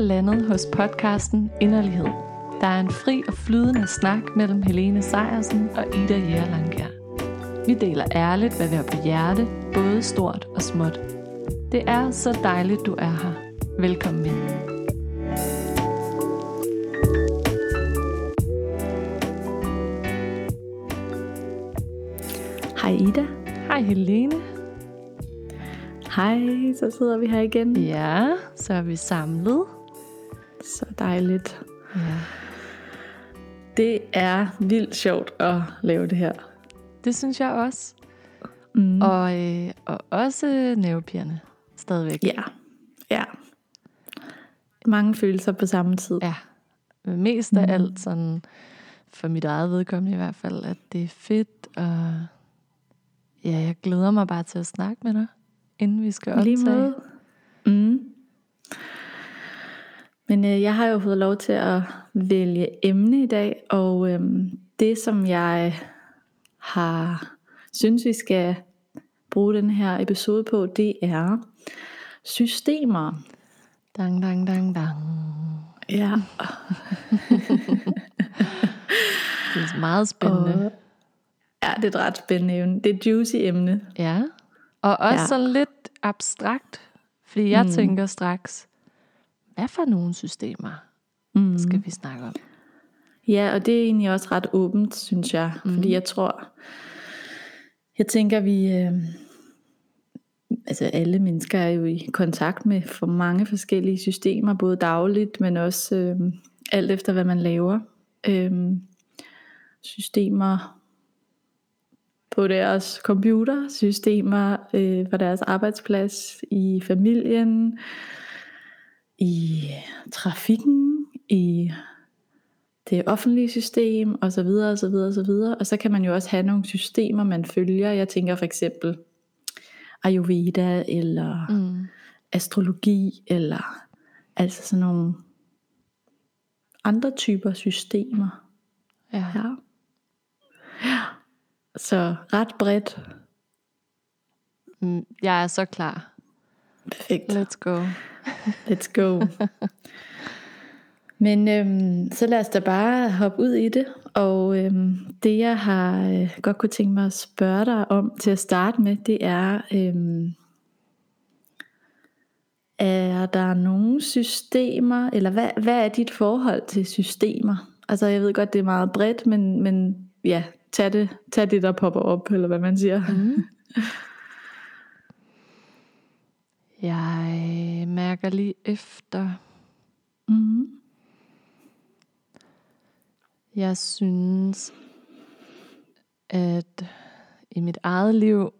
landet hos podcasten Inderlighed. Der er en fri og flydende snak mellem Helene Sejersen og Ida Jærlandkær. Vi deler ærligt, hvad vi har på hjerte, både stort og småt. Det er så dejligt, du er her. Velkommen ind. Hej Ida. Hej Helene. Hej, så sidder vi her igen. Ja, så er vi samlet. Så dejligt. Ja. Det er vildt sjovt at lave det her. Det synes jeg også. Mm. Og, øh, og også nervepigerne. Stadigvæk. Ja, ja. Mange følelser på samme tid. Ja. Mest af Mm. alt sådan, for mit eget vedkommende i hvert fald, at det er fedt, og ja, jeg glæder mig bare til at snakke med dig, inden vi skal I lige optage. måde. Mm. Men øh, jeg har jo fået lov til at vælge emne i dag, og øhm, det som jeg har synes vi skal bruge den her episode på, det er systemer. Dang, dang, dang, dang. Ja. Det er meget spændende. Og, ja, det er et ret spændende emne. Det er et juicy emne. Ja. Og også Ja. sådan lidt abstrakt, fordi jeg mm. tænker straks, hvad for nogle systemer Mm. skal vi snakke om? Ja, og det er egentlig også ret åbent, synes jeg. Mm. Fordi jeg tror, jeg tænker, vi... Øh, altså alle mennesker er jo i kontakt med for mange forskellige systemer, både dagligt, men også øh, alt efter, hvad man laver. Øh, systemer på deres computer, systemer øh, på deres arbejdsplads, i familien, i trafikken, i det offentlige system og så videre og så videre og så videre. Og så kan man jo også have nogle systemer, man følger. Jeg tænker for eksempel Ayurveda eller Mm. astrologi eller altså sådan nogle andre typer systemer. Ja. Ja. ja. Så ret bredt. Mm, Jeg er så klar. Perfekt. Let's go. Let's go. Men øhm, så lad os da bare hoppe ud i det. Og øhm, det jeg har øh, godt kunne tænke mig at spørge dig om til at starte med, det er, øhm, er der nogle systemer, eller hvad, hvad er dit forhold til systemer? Altså jeg ved godt, det er meget bredt, men, men ja, tag det, tag det, der popper op, eller hvad man siger. Mm. Jeg mærker lige efter. Mm. Jeg synes, at i mit eget liv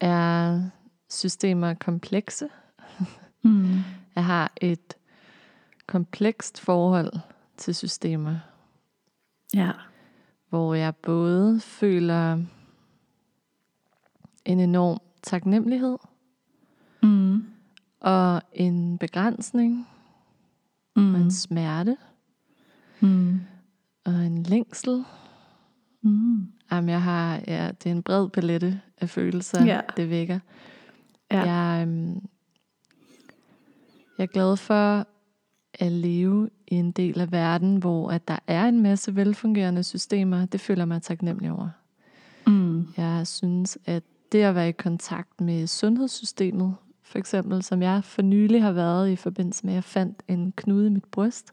er systemer komplekse. Mm. Jeg har et komplekst forhold til systemer, Ja. hvor jeg både føler en enorm taknemmelighed Mm. og en begrænsning Mm. og en smerte Mm. og en længsel. Mm. Jamen, jeg har, ja, det er en bred palette af følelser, Ja. det vækker. Ja. Jeg, øhm, jeg er glad for at leve i en del af verden, hvor at der er en masse velfungerende systemer. Det føler mig taknemmelig over. Mm. Jeg synes, at det at være i kontakt med sundhedssystemet, for eksempel, som jeg for nylig har været i forbindelse med, at jeg fandt en knude i mit bryst,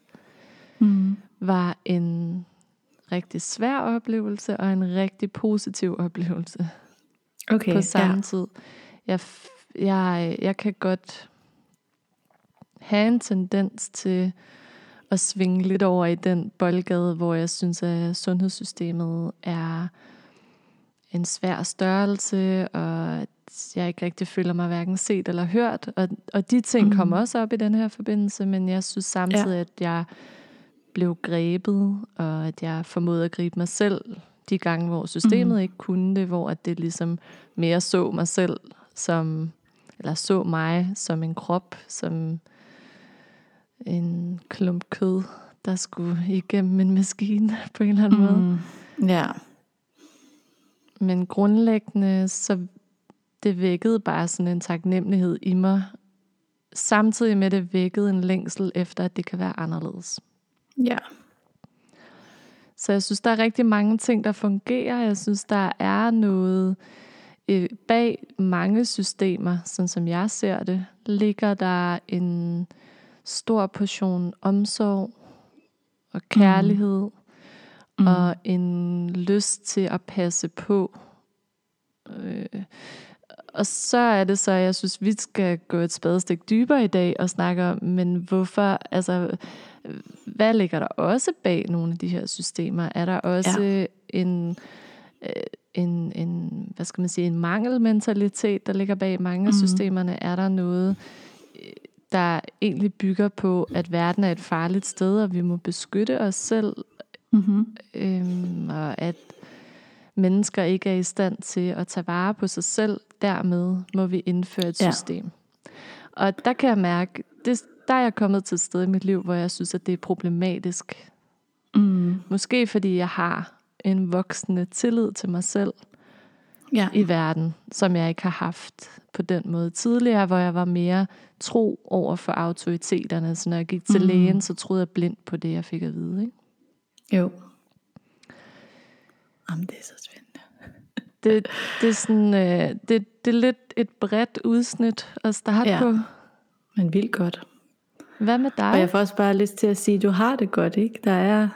Mm. var en rigtig svær oplevelse og en rigtig positiv oplevelse Okay, på samme tid. Jeg, jeg, jeg kan godt have en tendens til at svinge lidt over i den boldgade, hvor jeg synes, at sundhedssystemet er en svær størrelse, og jeg ikke rigtig føler mig hverken set eller hørt. Og, og de ting Mhm. kommer også op i den her forbindelse, men jeg synes samtidig, ja. at jeg blev grebet, og at jeg formåede at gribe mig selv de gange, hvor systemet Mhm. ikke kunne det, hvor at det ligesom mere så mig selv som, eller så mig som en krop, som en klump kød, der skulle igennem en maskine på en eller anden måde. Mm. Ja. Men grundlæggende, så det vækkede bare sådan en taknemmelighed i mig, samtidig med det vækkede en længsel efter, at det kan være anderledes. Ja. Så jeg synes, der er rigtig mange ting, der fungerer. Jeg synes, der er noget øh, bag mange systemer, sådan som jeg ser det, ligger der en stor portion omsorg og kærlighed mm. Mm. og en lyst til at passe på. Øh, og så er det så, jeg synes, vi skal gå et spadestik dybere i dag og snakke om, men hvorfor, altså, hvad ligger der også bag nogle af de her systemer? Er der også ja. en, øh, en, en, hvad skal man sige, en mangelmentalitet, der ligger bag mange af mm. systemerne? Er der noget, øh, der egentlig bygger på, at verden er et farligt sted, og vi må beskytte os selv, mm-hmm. øhm, og at mennesker ikke er i stand til at tage vare på sig selv, dermed må vi indføre et ja. system. Og der kan jeg mærke, det, der er jeg kommet til et sted i mit liv, hvor jeg synes, at det er problematisk. Mm. Måske fordi jeg har en voksende tillid til mig selv ja. i verden, som jeg ikke har haft på den måde tidligere, hvor jeg var mere tro over for autoriteterne. Så når jeg gik til mm. lægen, så troede jeg blindt på det, jeg fik at vide. Ikke? Jo. Jamen, det er så spændende. det, det, er sådan, øh, det, det er lidt et bredt udsnit at starte ja. på. Men vildt godt. Hvad med dig? Og jeg får også bare lyst til at sige, at du har det godt, ikke? Der er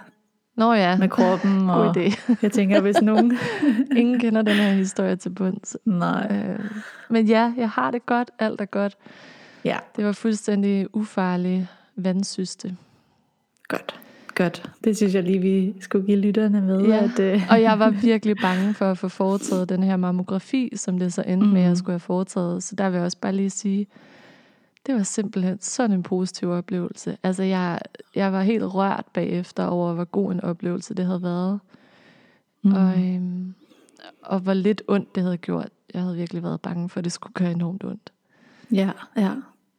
Nå ja. med kroppen. Og idé. jeg tænker, hvis nogen... Ingen kender den her historie til bunds. Nej. Øh, men ja, jeg har det godt. Alt er godt. Ja. Det var fuldstændig ufarlig vandsyste. Godt. Godt. Det synes jeg lige, vi skulle give lytterne med. Ja. At, uh... og jeg var virkelig bange for at få foretaget den her mammografi, som det så endte mm. med, at jeg mm. skulle have foretaget. Så der vil jeg også bare lige sige, det var simpelthen sådan en positiv oplevelse. Altså, jeg, jeg var helt rørt bagefter over, hvor god en oplevelse det havde været. Mm. Og, øhm, og hvor lidt ondt det havde gjort. Jeg havde virkelig været bange for, at det skulle gøre enormt ondt. Ja, ja.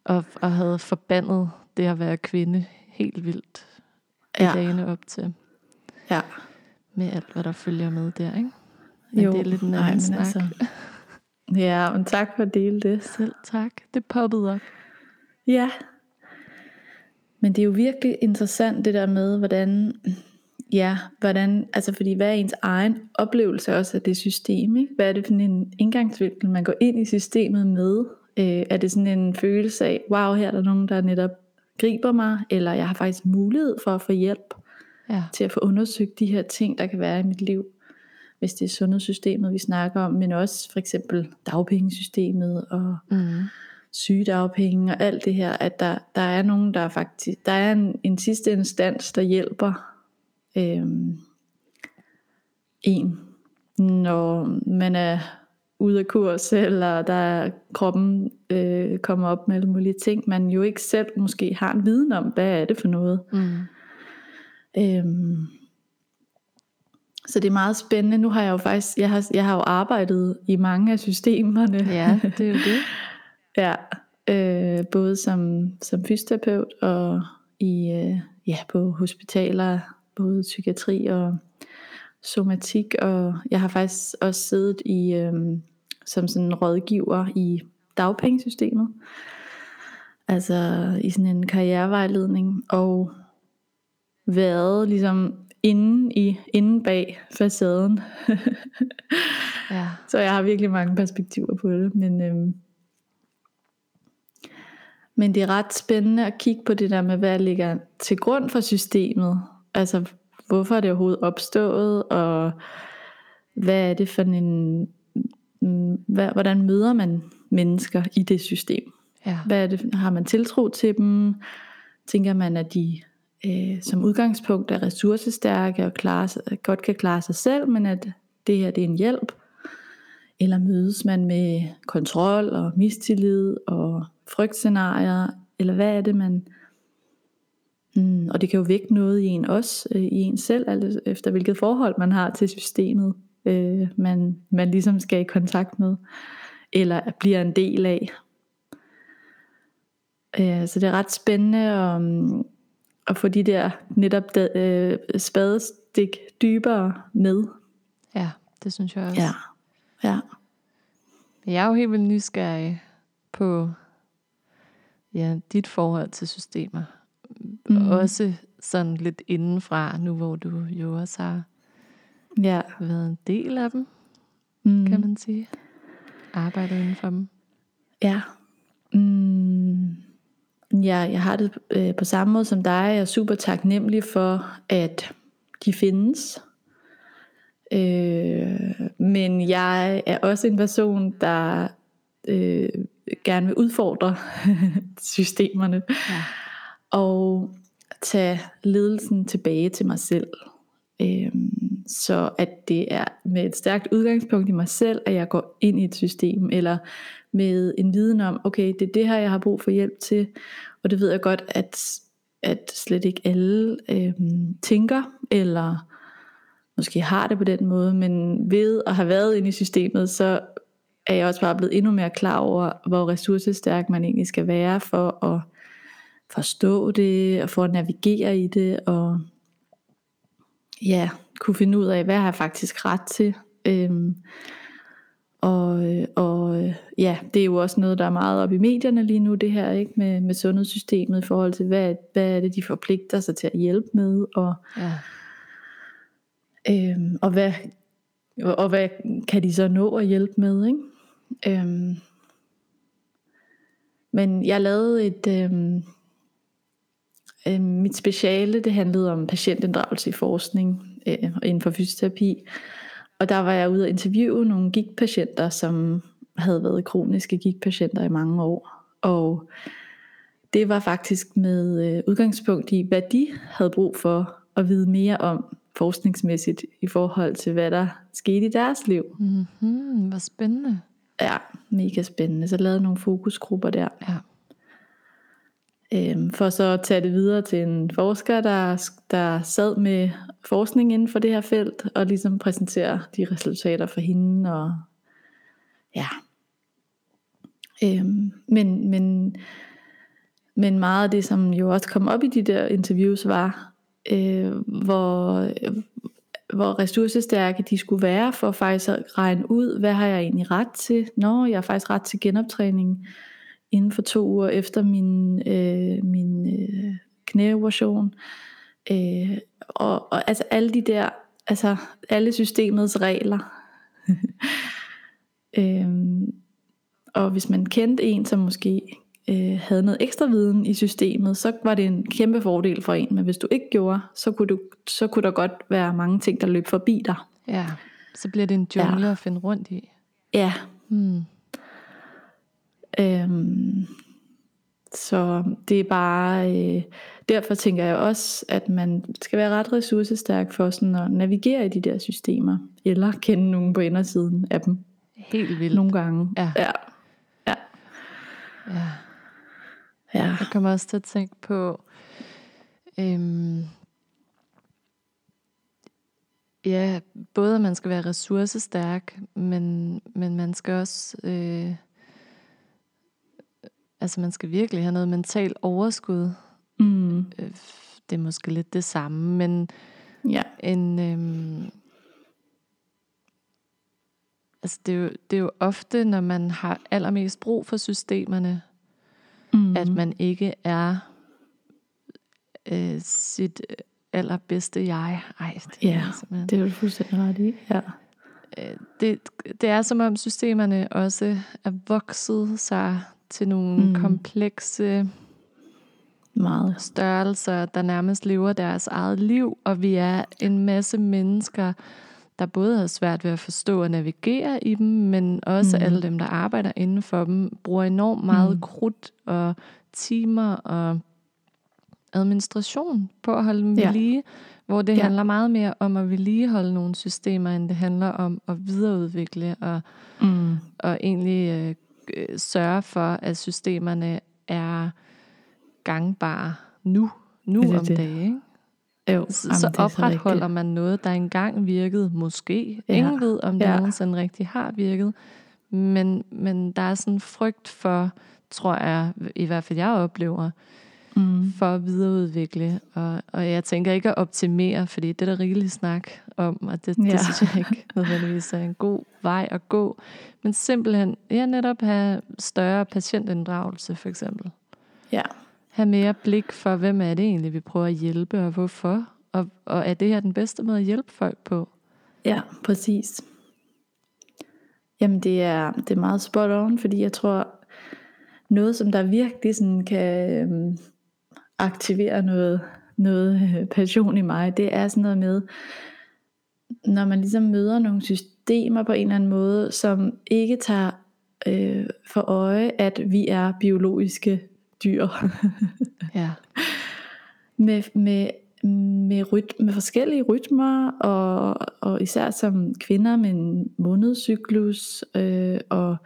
Og, og havde forbandet det at være kvinde helt vildt ja. dagene op til. Ja. Med alt, hvad der følger med der, ikke? Men jo, det er lidt en anden snak. Altså. Ja, men tak for at dele det. Selv tak. Det poppede op. Ja. Men det er jo virkelig interessant det der med, hvordan, ja, hvordan, altså fordi hvad er ens egen oplevelse også af det system, ikke? Hvad er det for en indgangsvinkel, man går ind i systemet med? Øh, er det sådan en følelse af, wow, her er der nogen, der netop griber mig, eller jeg har faktisk mulighed for at få hjælp ja. til at få undersøgt de her ting, der kan være i mit liv, hvis det er sundhedssystemet, vi snakker om, men også for eksempel dagpengesystemet og mm sygedagpenge og alt det her, at der, der er nogen, der faktisk, der er en, en sidste instans, der hjælper øhm, en, når man er ude af kurs, eller der er, kroppen øh, kommer op med alle mulige ting, man jo ikke selv måske har en viden om, hvad er det for noget. Mm. Øhm, så det er meget spændende. Nu har jeg jo faktisk, jeg har, jeg har jo arbejdet i mange af systemerne. Ja, det er jo det. Ja, øh, både som, som fysioterapeut og i, øh, ja, på hospitaler, både psykiatri og somatik, og jeg har faktisk også siddet i øh, som sådan en rådgiver i dagpengesystemet, altså i sådan en karrierevejledning, og været ligesom inde, i, inde bag facaden. ja. Så jeg har virkelig mange perspektiver på det, men øh, men det er ret spændende at kigge på det der med, hvad ligger til grund for systemet. Altså, hvorfor er det overhovedet opstået, og hvad er det for en... Hvad, hvordan møder man mennesker i det system? Ja. Hvad er det, har man tiltro til dem? Tænker man, at de øh, som udgangspunkt er ressourcestærke og klare, godt kan klare sig selv, men at det her det er en hjælp? Eller mødes man med kontrol og mistillid og frygtscenarier, eller hvad er det, man... Mm, og det kan jo vække noget i en også, øh, i en selv, alt efter hvilket forhold man har til systemet, øh, man, man ligesom skal i kontakt med, eller bliver en del af. Øh, så det er ret spændende at, at få de der netop de, øh, spadestik dybere med. Ja, det synes jeg også. Ja, ja. Jeg er jo helt vildt nysgerrig på ja, dit forhold til systemer. Mm. Også sådan lidt indenfra, nu hvor du jo også har Ja. været en del af dem, Mm. kan man sige. Arbejdet inden for dem. Ja. Mm. Ja, jeg har det øh, på samme måde som dig. Jeg er super taknemmelig for, at de findes. Øh, men jeg er også en person, der øh, gerne vil udfordre systemerne. Ja og tage ledelsen tilbage til mig selv. Øhm, så at det er med et stærkt udgangspunkt i mig selv, at jeg går ind i et system, eller med en viden om, okay, det er det her, jeg har brug for hjælp til, og det ved jeg godt, at, at slet ikke alle øhm, tænker, eller måske har det på den måde, men ved at have været inde i systemet, så er jeg også bare blevet endnu mere klar over, hvor ressourcestærk man egentlig skal være for at forstå det, og for at navigere i det, og ja, kunne finde ud af, hvad har jeg faktisk ret til. Øhm, og, og ja, det er jo også noget, der er meget op i medierne lige nu, det her ikke med, med sundhedssystemet i forhold til, hvad, hvad er det, de forpligter sig til at hjælpe med, og, Ja. øhm, og, hvad, og hvad kan de så nå at hjælpe med. Ikke? Øhm, men jeg lavede et, øhm, øh, mit speciale, det handlede om patientinddragelse i forskning øh, inden for fysioterapi. Og der var jeg ude og interviewe nogle gigtpatienter, som havde været kroniske gigtpatienter i mange år. Og det var faktisk med øh, udgangspunkt i, hvad de havde brug for at vide mere om forskningsmæssigt i forhold til, hvad der skete i deres liv. Mm-hmm, hvor spændende. Ja, mega spændende. Så lavede nogle fokusgrupper der. Ja. Øhm, for så at tage det videre til en forsker, der, der sad med forskning inden for det her felt, og ligesom præsentere de resultater for hende. Og, ja. Øh, men, men, men meget af det, som jo også kom op i de der interviews, var, øh, hvor, hvor ressourcestærke de skulle være, for faktisk at regne ud, hvad har jeg egentlig ret til? Nå, jeg har faktisk ret til genoptræning inden for to uger efter min, øh, min øh, knæoperation. Øh, og, og altså alle de der, altså alle systemets regler. øhm, og hvis man kendte en, som måske øh, havde noget ekstra viden i systemet, så var det en kæmpe fordel for en. Men hvis du ikke gjorde, så kunne, du, så kunne der godt være mange ting, der løb forbi dig. Ja, så bliver det en jungle ja. at finde rundt i. Ja, Hmm. Øhm, så det er bare, øh, derfor tænker jeg også, at man skal være ret ressourcestærk for sådan at navigere i de der systemer, eller kende nogen på indersiden af dem, Helt vildt. nogle gange. Ja. ja. Ja. Ja. ja. Jeg kommer også til at tænke på, øhm, ja, både at man skal være ressourcestærk, men, men man skal også, øh, altså man skal virkelig have noget mental overskud. Mm, Øh, det er måske lidt det samme, men ja. en, øhm, altså det er, jo, det er jo ofte, når man har allermest brug for systemerne, Mm, at man ikke er øh, sit allerbedste jeg. Ej, det Ja, er det er du fuldstændig ret i. Ja. Øh, det, det er som om systemerne også er vokset sig til nogle Mm. komplekse Meget. størrelser, der nærmest lever deres eget liv, og vi er en masse mennesker, der både har svært ved at forstå og navigere i dem, men også Mm. alle dem, der arbejder inden for dem, bruger enormt meget Mm. krudt og timer og administration på at holde dem Ja. lige, hvor det ja. handler meget mere om at vedligeholde nogle systemer, end det handler om at videreudvikle og, Mm, og egentlig øh, øh, sørge for, at systemerne er gangbare nu, nu Det om det. dagen. Ikke? jo, Så, jamen, så er opretholder rigtigt. man noget, der engang virkede, måske. Ja. Ingen ved, om det Ja. ja. nogensinde rigtig har virket. Men, men der er sådan en frygt for, tror jeg, i hvert fald jeg oplever, Mm, for at videreudvikle. Og, og jeg tænker ikke at optimere, fordi det er der rigeligt snak om, og det, Ja. ja. det synes jeg ikke nødvendigvis er en god vej at gå. Men simpelthen, ja, netop have større patientinddragelse, for eksempel. Ja. Have mere blik for, hvem er det egentlig, vi prøver at hjælpe, og hvorfor. Og, og er det her den bedste måde at hjælpe folk på? Ja, præcis. Jamen det er, det er meget spot on, fordi jeg tror, noget som der virkelig sådan kan øhm, aktivere noget, noget øh, passion i mig, det er sådan noget med, når man ligesom møder nogle systemer på en eller anden måde, som ikke tager øh, for øje, at vi er biologiske dyr. Ja. med, med, med, ryt, med forskellige rytmer, og, og især som kvinder med en månedscyklus, øh, og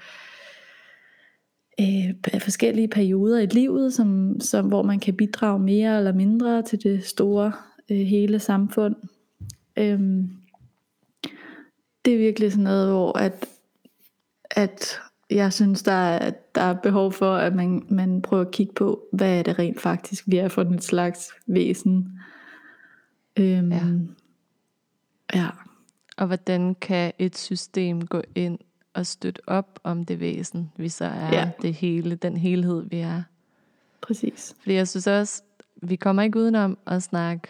øh, forskellige perioder i livet, som, som, hvor man kan bidrage mere eller mindre til det store øh, hele samfund. Øhm, det er virkelig sådan noget, hvor at, at jeg synes, der er, der er behov for, at man, man prøver at kigge på, hvad er det rent faktisk, vi er for en slags væsen. Øhm, Ja. ja. Og hvordan kan et system gå ind og støtte op om det væsen, vi så er Ja. det hele, den helhed, vi er? Præcis. Fordi jeg synes også, vi kommer ikke udenom at snakke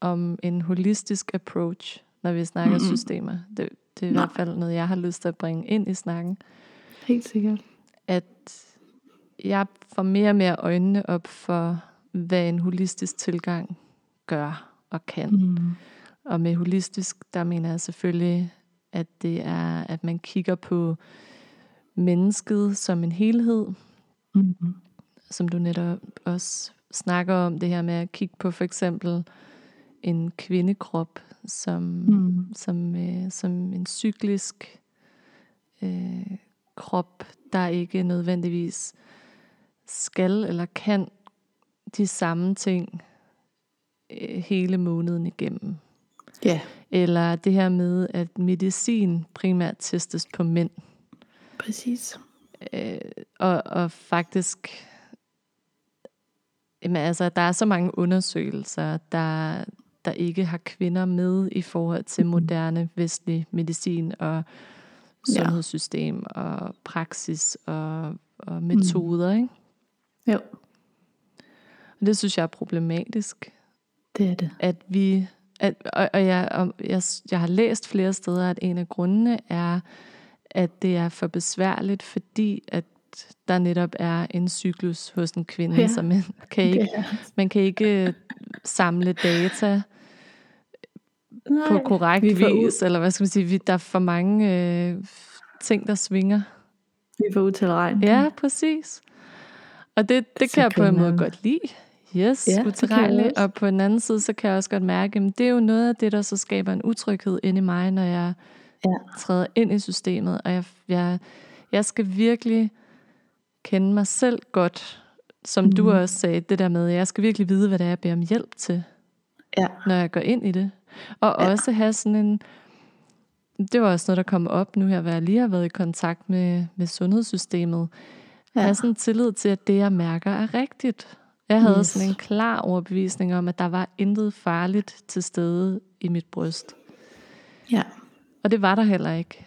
om en holistisk approach, når vi snakker Mm-mm. systemer. Det, det er i Nej. hvert fald noget, jeg har lyst til at bringe ind i snakken. Helt sikkert. At jeg får mere og mere øjnene op for, hvad en holistisk tilgang gør og kan. Mm. Og med holistisk, der mener jeg selvfølgelig, at det er, at man kigger på mennesket som en helhed, Mm. som du netop også snakker om, det her med at kigge på for eksempel en kvindekrop som, Mm. som, øh, som en cyklisk øh, krop, der ikke nødvendigvis skal eller kan de samme ting øh, hele måneden igennem. Ja, Eller det her med, at medicin primært testes på mænd. præcis. Øh, og, og faktisk, jamen altså, der er så mange undersøgelser, der, der ikke har kvinder med i forhold til moderne vestlig medicin og Ja. sundhedssystem og praksis og, og metoder. Ikke? Jo, Og det synes jeg er problematisk. det er det. at vi at, og, og, jeg, og jeg, jeg har læst flere steder, at en af grundene er, at det er for besværligt, fordi at der netop er en cyklus hos en kvinde, Ja, så man kan ikke, man kan ikke øh, samle data Nej, på korrekt vi ud- vis, eller hvad skal man sige, vi, der er for mange øh, ting, der svinger. Vi får utilregnet. Ja, præcis. Og det, det Så kan jeg på en måde grineren. godt lide. Yes, Ja, også. Og på den anden side, så kan jeg også godt mærke, at det er jo noget af det, der så skaber en utryghed inde i mig, når jeg Ja. træder ind i systemet. Og jeg, jeg, jeg skal virkelig kende mig selv godt, som mm. du også sagde, det der med, jeg skal virkelig vide, hvad det er, jeg beder om hjælp til, Ja. når jeg går ind i det. Og Ja. også have sådan en, det var også noget, der kom op nu her, hvor jeg lige har været i kontakt med, med sundhedssystemet. Ja. Have sådan en tillid til, at det, jeg mærker, er rigtigt. Jeg havde Yes. sådan en klar overbevisning om, at der var intet farligt til stede i mit bryst. ja. Og det var der heller ikke.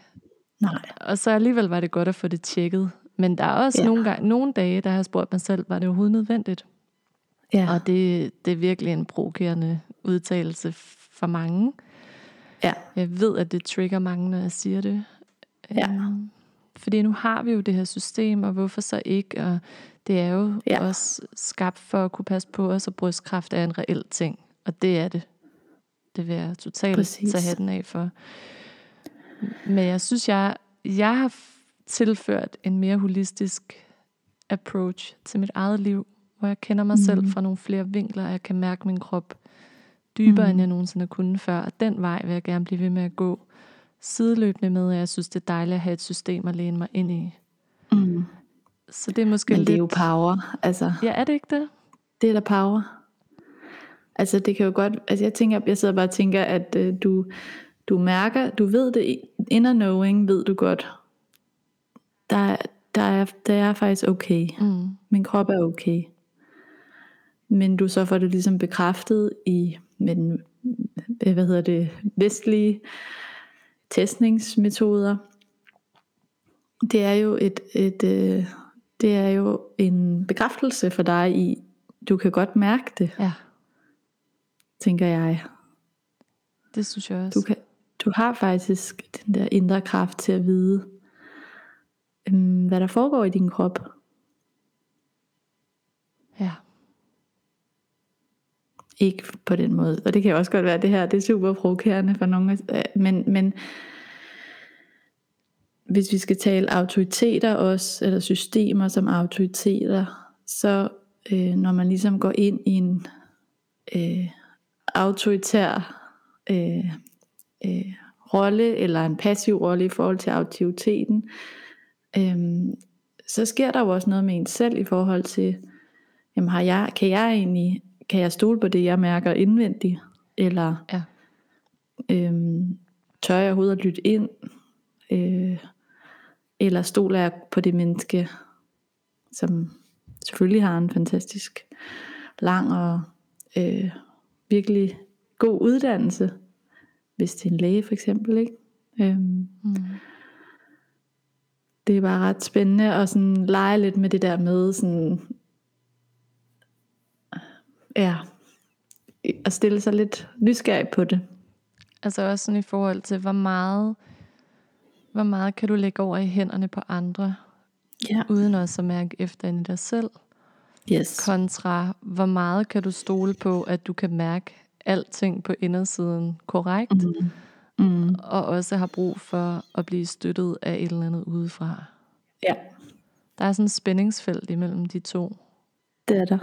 Nej. Og så alligevel var det godt at få det tjekket. Men der er også ja. nogle, gange, nogle dage, der har jeg spurgt mig selv, var det overhovedet nødvendigt? Ja. Og det, det er virkelig en provokerende udtalelse for mange. Ja. Jeg ved, at det trigger mange, når jeg siger det. Ja. Øhm, fordi nu har vi jo det her system, og hvorfor så ikke? Og det er jo Ja. også skabt for at kunne passe på os, og brystkræft er en reel ting. Og det er det. Det vil jeg totalt Præcis. tage hatten af for. Men jeg synes, jeg, jeg har tilført en mere holistisk approach til mit eget liv, hvor jeg kender mig mm. selv Mhm. fra nogle flere vinkler, og jeg kan mærke min krop dybere, mm. end Mhm. jeg nogensinde har kunnet før. Og den vej vil jeg gerne blive ved med at gå sideløbende med, at jeg synes, det er dejligt at have et system at læne mig ind i. Så det er måske Men lidt... det er jo power. Altså, Ja, er det ikke det? det er da power. Altså det kan jo godt, altså jeg tænker, jeg sidder bare og tænker, at øh, du, du mærker, du ved det, inner knowing ved du godt. Der, der, er, der er faktisk okay. Mm. Min krop er okay. Men du så får det ligesom bekræftet i med den, øh, hvad hedder det, vestlige testningsmetoder. Det er jo et, et øh, det er jo en bekræftelse for dig i, du kan godt mærke det, Ja, tænker jeg. det synes jeg også. Du, kan, du har faktisk den der indre kraft til at vide, øhm, hvad der foregår i din krop. Ja, Ikke på den måde. Og det kan også godt være, at det her det er super provokerende for nogle. af- Men, men hvis vi skal tale autoriteter også, eller systemer som autoriteter, så øh, når man ligesom går ind i en øh, autoritær øh, øh, rolle, eller en passiv rolle i forhold til autoriteten, øh, så sker der jo også noget med en selv i forhold til, jamen har jeg, kan jeg egentlig, kan jeg stole på det, jeg mærker indvendigt, eller ja, øhm, tør jeg overhovedet at lytte ind, øh, eller stoler jeg på det menneske, som selvfølgelig har en fantastisk lang og øh, virkelig god uddannelse, hvis det er en læge for eksempel, ikke? Øhm, mm. det er bare ret spændende at sådan lege lidt med det der med sådan, ja, at stille sig lidt nysgerrig på det. Altså også sådan i forhold til, hvor meget, hvor meget kan du lægge over i hænderne på andre, Ja. uden også at mærke efter ind i dig selv, Yes. kontra hvor meget kan du stole på, at du kan mærke alting på indersiden korrekt, Mm. Mm. og også har brug for at blive støttet af et eller andet udefra. Ja, Der er sådan et spændingsfelt imellem de to. det er der.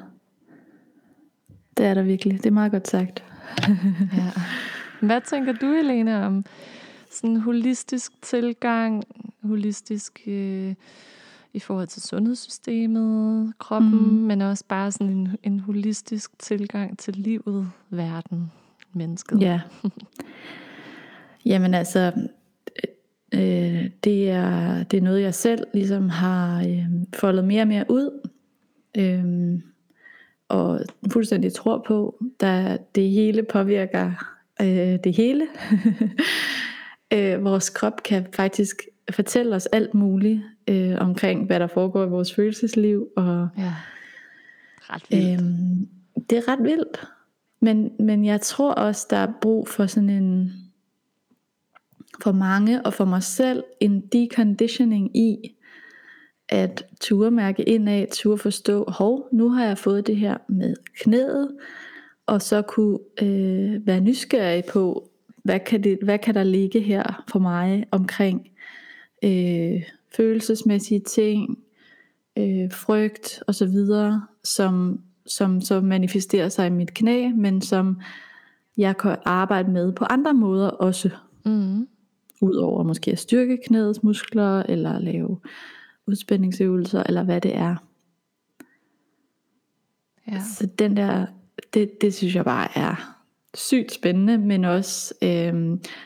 Det er der virkelig. Det er meget godt sagt. Ja. Hvad tænker du, Helene, om sådan en holistisk tilgang, holistisk øh, i forhold til sundhedssystemet, kroppen, mm. men også bare sådan en, en holistisk tilgang til livet, verden, mennesket. Ja. Jamen altså, øh, det, er, det er noget, jeg selv ligesom har øh, foldet mere og mere ud. Øh, og fuldstændig tror på, da det hele påvirker øh, det hele. øh, vores krop kan faktisk fortælle os alt muligt øh, omkring, hvad der foregår i vores følelsesliv, og ja. Ret vildt. Øhm, det er ret vildt. Men, men jeg tror også, der er brug for sådan en, for mange og for mig selv, en deconditioning i, at ture mærke indad, ture forstå, hov, nu har jeg fået det her med knæet, og så kunne øh, være nysgerrig på, hvad kan, det, hvad kan der ligge her for mig omkring øh, følelsesmæssige ting, øh, frygt og så videre, som, som så manifesterer sig i mit knæ, men som jeg kan arbejde med på andre måder også. Mm. Udover måske at styrke knæets muskler, eller lave udspændingsøvelser, eller hvad det er. Ja. Så den der, det, det synes jeg bare er sygt spændende, men også øh,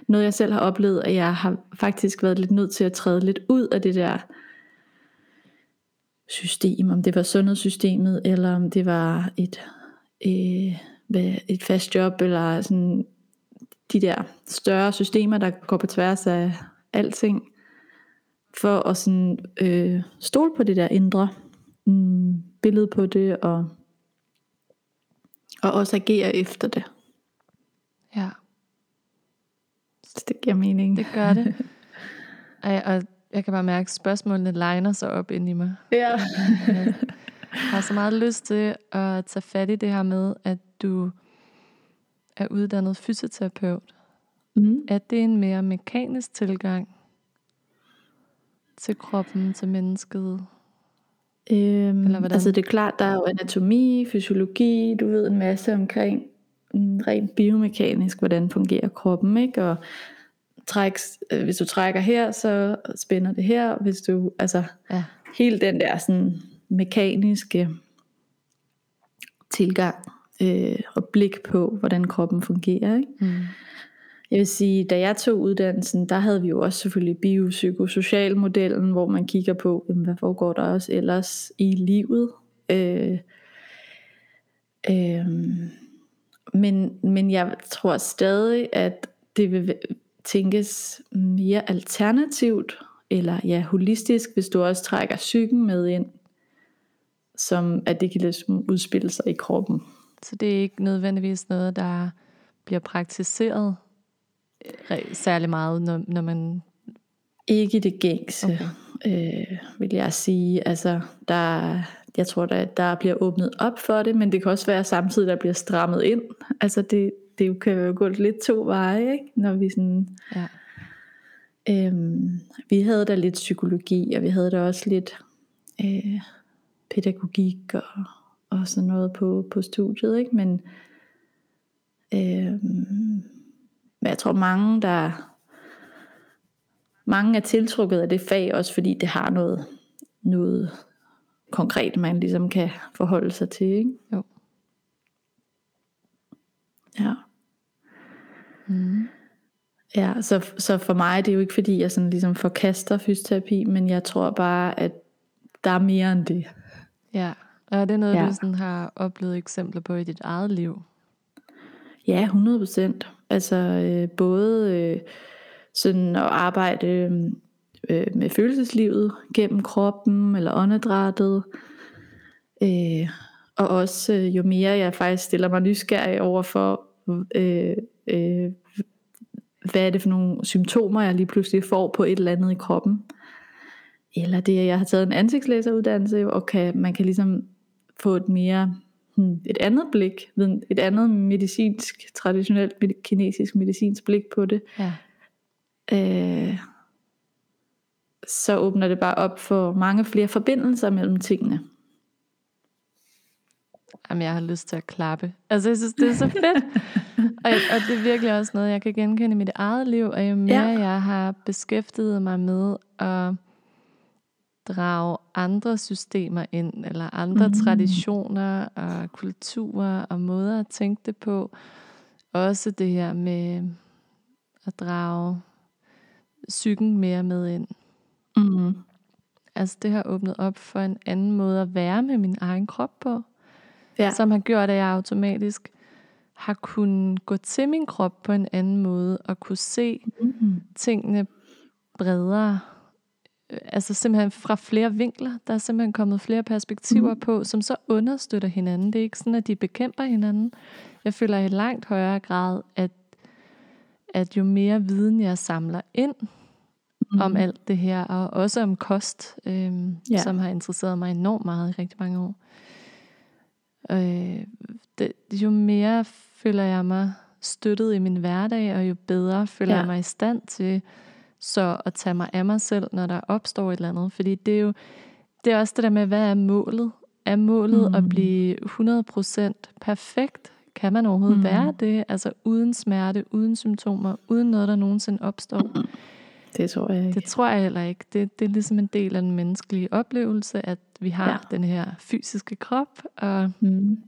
noget jeg selv har oplevet, at jeg har faktisk været lidt nødt til at træde lidt ud af det der system, om det var sundhedssystemet, eller om det var et, øh, hvad- et fast job, eller sådan de der større systemer, der går på tværs af alting, for at sådan, øh, stole på det der indre mm, billede på det, og, og også agere efter det ja, Så det giver mening. det gør det. Ej, og jeg kan bare mærke, at spørgsmålene legner sig op ind i mig. Ja. Jeg har så meget lyst til at tage fat i det her med, at du er uddannet fysioterapeut. Mm. Er det en mere mekanisk tilgang til kroppen, til mennesket? Øhm, Eller hvordan? altså det er klart, der er jo anatomi, fysiologi, du ved en masse omkring rent biomekanisk, hvordan fungerer kroppen, ikke? Og træk, øh, hvis du trækker her, så spænder det her. Hvis du, altså Ja. hele den der sådan mekaniske tilgang øh, og blik på, hvordan kroppen fungerer, ikke? Mm. Jeg vil sige, da jeg tog uddannelsen, der havde vi jo også selvfølgelig biopsykosocial modellen, hvor man kigger på, jamen, hvad foregår der også ellers i livet. Øh, øh, men, men jeg tror stadig, at det vil tænkes mere alternativt, eller ja, holistisk, hvis du også trækker psyken med ind. som at det kan ligesom udspille sig i kroppen. Så det er ikke nødvendigvis noget, der bliver praktiseret øh, særlig meget, når, når man... Ikke det gængse, okay. øh, vil jeg sige. Altså, der, jeg tror, der, der bliver åbnet op for det, men det kan også være samtidig, der bliver strammet ind. Altså, det, det kan jo gå lidt to veje, ikke? når vi sådan... Ja. Øhm, vi havde da lidt psykologi, og vi havde da også lidt øh, pædagogik og, og sådan noget på, på studiet, ikke? Men, øh, men jeg tror mange, der mange er tiltrukket af det fag, også fordi det har noget, noget konkret, man ligesom kan forholde sig til, ikke? Jo. Ja. Mm. Ja, så, så for mig det er jo ikke fordi, jeg sådan ligesom forkaster fysioterapi, men jeg tror bare, at der er mere end det. Ja, og er det noget, Ja. du sådan har oplevet eksempler på i dit eget liv? Ja, 100 procent. Altså øh, både øh, sådan at arbejde øh, med følelseslivet gennem kroppen eller åndedrættet. Øh, og også øh, jo mere jeg faktisk stiller mig nysgerrig over for, øh, øh, hvad er det for nogle symptomer, jeg lige pludselig får på et eller andet i kroppen. Eller det, at jeg har taget en ansigtslæseruddannelse, og kan, man kan ligesom få et mere hmm, et andet blik, et andet medicinsk, traditionelt kinesisk medicinsk blik på det, Ja. øh, så åbner det bare op for mange flere forbindelser mellem tingene. Jamen, jeg har lyst til at klappe. Altså, jeg synes, det er så fedt. og, jeg, og det er virkelig også noget, jeg kan genkende i mit eget liv. Og jo mere Ja. jeg har beskæftiget mig med at drage andre systemer ind, eller andre Mm. traditioner og kulturer og måder at tænke det på. Også det her med at drage psyken mere med ind. Mm. Altså det har åbnet op for en anden måde at være med min egen krop på. Ja. Som har gjort, at jeg automatisk har kunnet gå til min krop på en anden måde, og kunne se Mm. tingene bredere. Altså simpelthen fra flere vinkler. Der er simpelthen kommet flere perspektiver Mhm. på, som så understøtter hinanden. Det er ikke sådan, at de bekæmper hinanden. Jeg føler i langt højere grad, at, at jo mere viden jeg samler ind Mm. om alt det her, og også om kost, øhm, Ja. som har interesseret mig enormt meget i rigtig mange år. Øh, det, jo mere føler jeg mig støttet i min hverdag, og jo bedre føler Ja. jeg mig i stand til så at tage mig af mig selv, når der opstår et eller andet. Fordi det er jo det er også det der med, hvad er målet? Er målet mm. at Mm. blive 100% perfekt? Kan man overhovedet Mm. mm. være det? Altså uden smerte, uden symptomer, uden noget, der nogensinde opstår? Det tror jeg ikke. Det tror jeg heller ikke. Det, det er ligesom en del af den menneskelige oplevelse, at vi har Ja. den her fysiske krop, og Mm.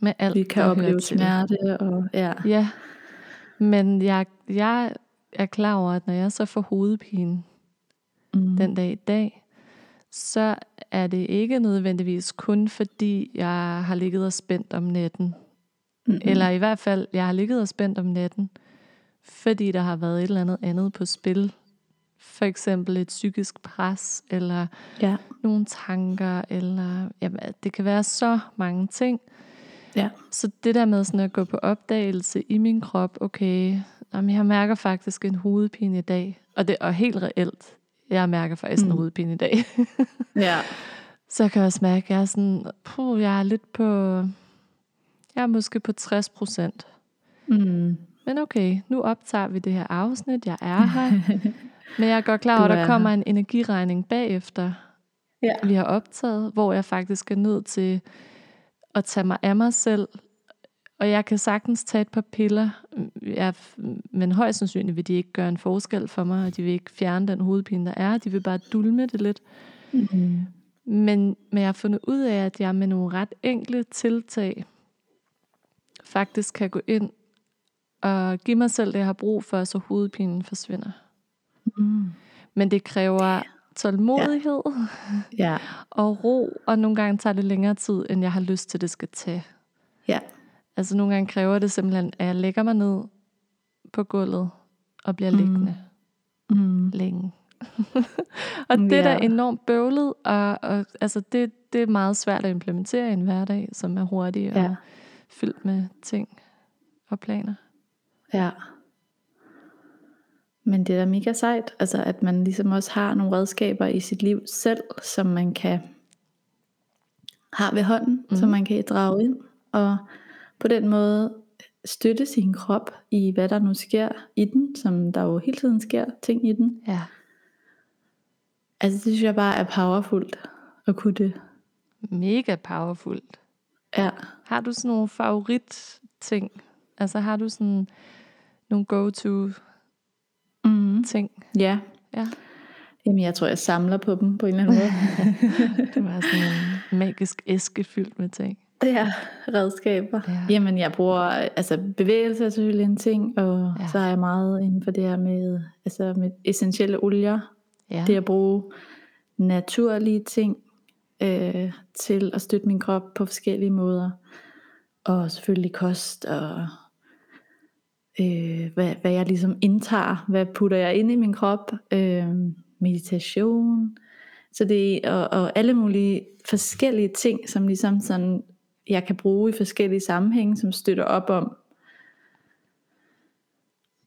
med alt, Vi kan opleve til. smerte, og ja. Ja, men jeg, jeg er klar over, at når jeg så får hovedpine Mm. den dag i dag, så er det ikke nødvendigvis kun fordi, jeg har ligget og spændt om natten. Mm. Eller i hvert fald, jeg har ligget og spændt om natten, fordi der har været et eller andet andet på spil. For eksempel et psykisk pres, eller Ja. nogle tanker, eller jamen, det kan være så mange ting. Ja. Så det der med sådan at gå på opdagelse i min krop, okay, jamen, jeg mærker faktisk en hovedpine i dag, og det er helt reelt. Jeg mærker faktisk mm. En hovedpine i dag. Ja. Så jeg kan også mærke, at jeg er sådan, puh, jeg er lidt på, jeg er måske på 60 procent. Mm. Men okay, nu optager vi det her afsnit, jeg er her. Men jeg er godt klar over, at der er kommer en energiregning bagefter, Ja. vi har optaget, hvor jeg faktisk er nødt til at tage mig af mig selv. Og jeg kan sagtens tage et par piller, jeg, men højst sandsynligt vil de ikke gøre en forskel for mig, og de vil ikke fjerne den hovedpine, der er. De vil bare dulme det lidt. Mm. Men, men jeg har fundet ud af, at jeg med nogle ret enkle tiltag faktisk kan gå ind og give mig selv det, jeg har brug for, så hovedpinen forsvinder. Mm. Men det kræver tålmodighed Ja. og ro, og nogle gange tager det længere tid, end jeg har lyst til, det skal tage. Ja. Altså nogle gange kræver det simpelthen, at jeg lægger mig ned på gulvet og bliver Mm. liggende Mm. længe. og det er da Ja. enormt bøvlet, og, og altså det, det er meget svært at implementere i en hverdag, som er hurtig og Ja. fyldt med ting og planer. Ja. Men det er da mega sejt, altså at man ligesom også har nogle redskaber i sit liv selv, som man kan har ved hånden, mm. som man kan drage ind, og på den måde støtte sin krop i, hvad der nu sker i den, som der jo hele tiden sker ting i den. Ja. Altså det synes jeg bare er powerfult at kunne det. Mega powerfult. Ja. Har du sådan nogle favorit ting? Altså har du sådan nogle go-to Mm. ting? Ja. Ja. Jamen jeg tror jeg samler på dem på en eller anden måde. Det var sådan en magisk æske fyldt med ting. Ja, redskaber. Ja. Ja. Jamen jeg bruger, altså bevægelse er selvfølgelig en ting, og Ja. så er jeg meget inden for det her med, altså med essentielle olier. Ja. Det at bruge naturlige ting øh, til at støtte min krop på forskellige måder. Og selvfølgelig kost og øh, hvad, hvad jeg ligesom indtager. Hvad putter jeg ind i min krop. Øh, meditation. Så det er, og, og alle mulige forskellige ting, som ligesom sådan, jeg kan bruge i forskellige sammenhænge, som støtter op om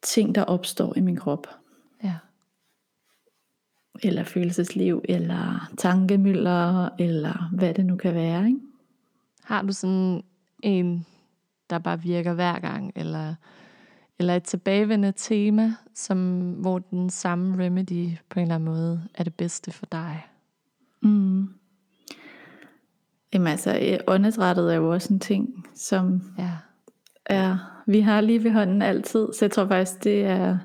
ting, der opstår i min krop ja. eller følelsesliv, eller tankemøller, eller hvad det nu kan være. Ikke? Har du sådan en, der bare virker hver gang, eller, eller et tilbagevendende tema, som, hvor den samme remedy på en eller anden måde er det bedste for dig? Mm. Jamen altså, øh, åndedrættet er jo også en ting, som Ja. er, vi har lige ved hånden altid, så jeg tror faktisk, det er,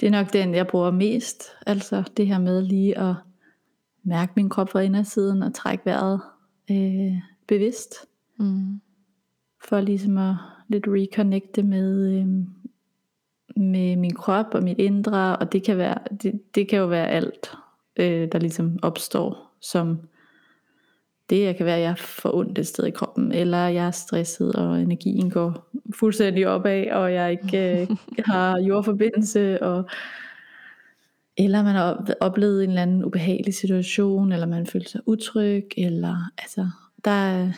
det er nok den, jeg bruger mest. Altså det her med lige at mærke min krop fra indersiden og trække vejret øh, bevidst. Mm. for ligesom at lidt reconnecte med, øh, med min krop og mit indre, og det kan, være, det, det kan jo være alt, øh, der ligesom opstår, som det kan være, at jeg får ondt et sted i kroppen, eller jeg er stresset, og energien går fuldstændig opad, og jeg ikke øh, har jordforbindelse, og eller man har op- oplevet en eller anden ubehagelig situation, eller man føler sig utryg, eller altså, der er,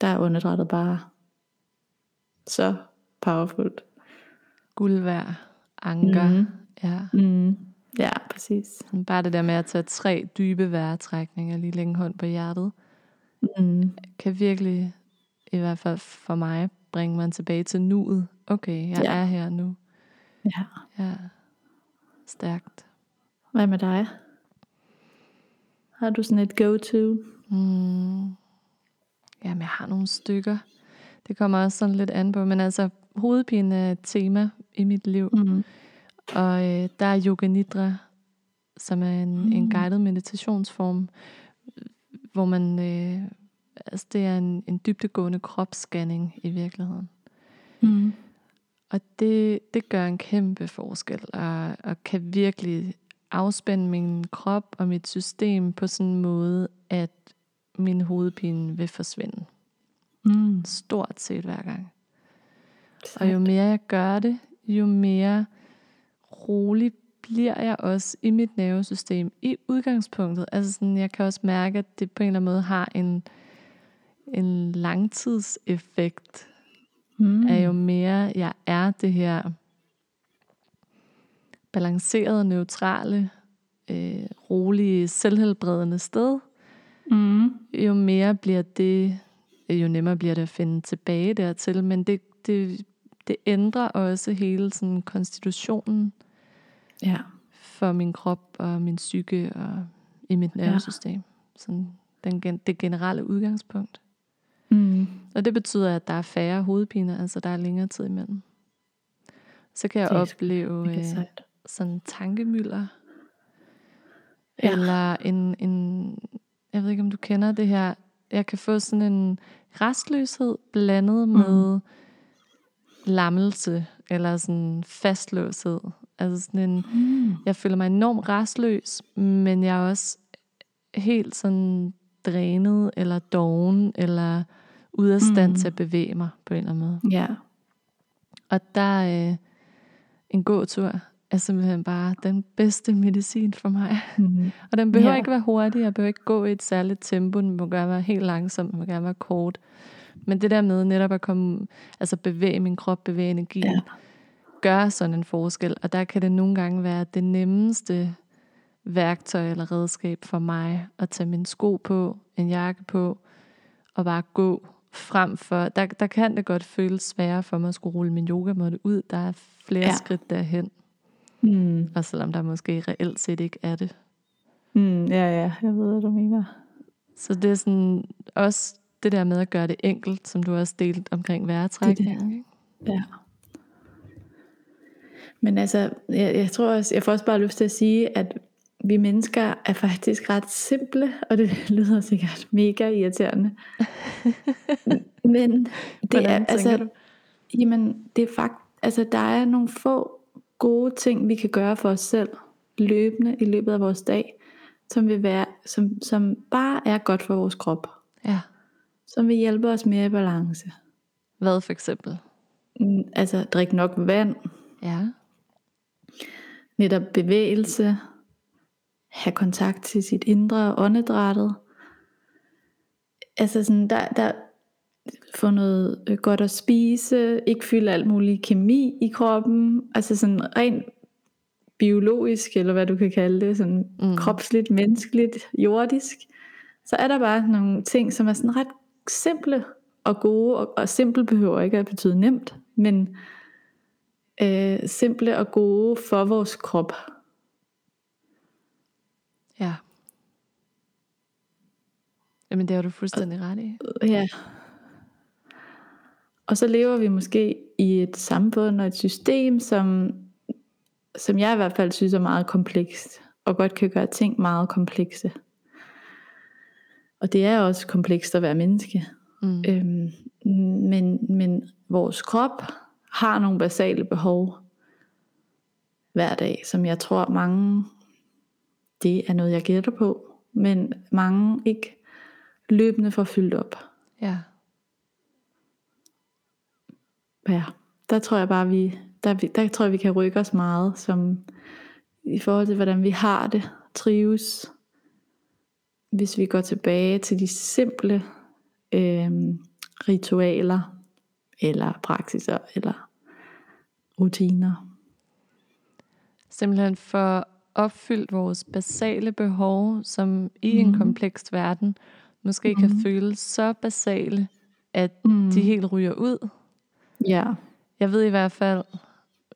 der er åndedrættet bare så powerfult. Guld værd, anker. Mhm. Ja. Mm. Ja, præcis. Bare det der med at tage tre dybe vejrtrækninger, lige lægge hånd på hjertet, Mm. kan virkelig, i hvert fald for mig, bringe mig tilbage til nuet. Okay, jeg Ja. er her nu. Ja. Ja. Stærkt. Hvad med dig? Har du sådan et go-to? Mm. Jamen, jeg har nogle stykker. Det kommer også sådan lidt an på, men altså, hovedpine er et tema i mit liv. Mm. Og øh, der er Yoga Nidra, som er en, mm. en guided meditationsform, hvor man, øh, altså det er en, en dybdegående kropsscanning i virkeligheden. Mm. Og det, det gør en kæmpe forskel, og, og kan virkelig afspænde min krop og mit system på sådan en måde, at min hovedpine vil forsvinde. Mm. Stort set hver gang. Og jo mere jeg gør det, jo mere rolig bliver jeg også i mit nervesystem i udgangspunktet. Altså sådan, jeg kan også mærke, at det på en eller anden måde har en, en langtidseffekt mm. af jo mere jeg er det her balancerede, neutrale, øh, rolige, selvhelbredende sted, mm. jo mere bliver det, jo nemmere bliver det at finde tilbage dertil, men det, det, det ændrer også hele sådan konstitutionen Ja. for min krop og min psyke og i mit nervesystem. Sådan den, det generelle udgangspunkt. Mm. Og det betyder, at der er færre hovedpiner, altså der er længere tid imellem. Så kan jeg Det opleve øh, sådan tankemylder. Ja. Eller en, en, jeg ved ikke om du kender det her, jeg kan få sådan en restløshed blandet med lammelse, eller sådan fastlåshed. Altså sådan en, Mm. jeg føler mig enormt restløs, men jeg er også helt sådan drænet, eller doven, eller ude af stand Mm. til at bevæge mig på en eller anden måde. Ja. Og der er øh, en gåtur er simpelthen bare den bedste medicin for mig. Mm. Og den behøver Ja. ikke være hurtig, jeg behøver ikke gå i et særligt tempo, den må gerne være helt langsom, den må gerne være kort. Men det der med netop at komme, altså bevæge min krop, bevæge energien, Ja. ja. gør sådan en forskel. Og der kan det nogle gange være det nemmeste værktøj eller redskab for mig at tage min sko på, en jakke på, og bare gå frem for, der, der kan det godt føles sværere for mig at skulle rulle min yogamåtte ud. Der er flere ja. skridt derhen, Mm. og selvom der måske reelt set ikke er det. Mm. Ja, ja, jeg ved, hvad du mener. Så det er sådan også det der med at gøre det enkelt, som du også delt omkring vejrtrækningen. ikke? Ja. Men altså, jeg, jeg tror også, jeg får også bare lyst til at sige, at vi mennesker er faktisk ret simple, og det lyder sikkert mega irriterende. Men det Hvordan er, altså, du? jamen, det er fakt, altså, der er nogle få gode ting, vi kan gøre for os selv, løbende i løbet af vores dag, som, vil være, som, som bare er godt for vores krop, Ja. Som vil hjælpe os mere i balance. Hvad for eksempel? Mm, Altså, drik nok vand, Ja. netop bevægelse, have kontakt til sit indre åndedrættet. Altså sådan, der, der få noget øh, godt at spise, ikke fylde alt muligt kemi i kroppen, altså sådan rent biologisk, eller hvad du kan kalde det, sådan. Mm. kropsligt, menneskeligt, jordisk, så er der bare nogle ting, som er sådan ret simple og gode, og, og simple behøver ikke at betyde nemt, men øh, simple og gode for vores krop. Ja. Jamen det har du fuldstændig ret i. Ja. Og så lever vi måske i et samfund og et system, som, som jeg i hvert fald synes er meget komplekst, og godt kan gøre ting meget komplekse. Og det er også komplekst at være menneske. Mm. Øhm, men, men vores krop har nogle basale behov hver dag, som jeg tror mange, det er noget jeg gætter på, men mange ikke løbende får fyldt op. Ja. Ja, der tror jeg bare, vi, der, der tror jeg, vi kan rykke os meget, som i forhold til, hvordan vi har det, trives, hvis vi går tilbage til de simple øh, ritualer, eller praksiser, eller rutiner. Simpelthen for opfyldt vores basale behov, som i mm. en Mhm. kompleks verden måske mm. kan Mhm. føles så basale, at Mm. de helt ryger ud. Ja, Jeg ved i hvert fald,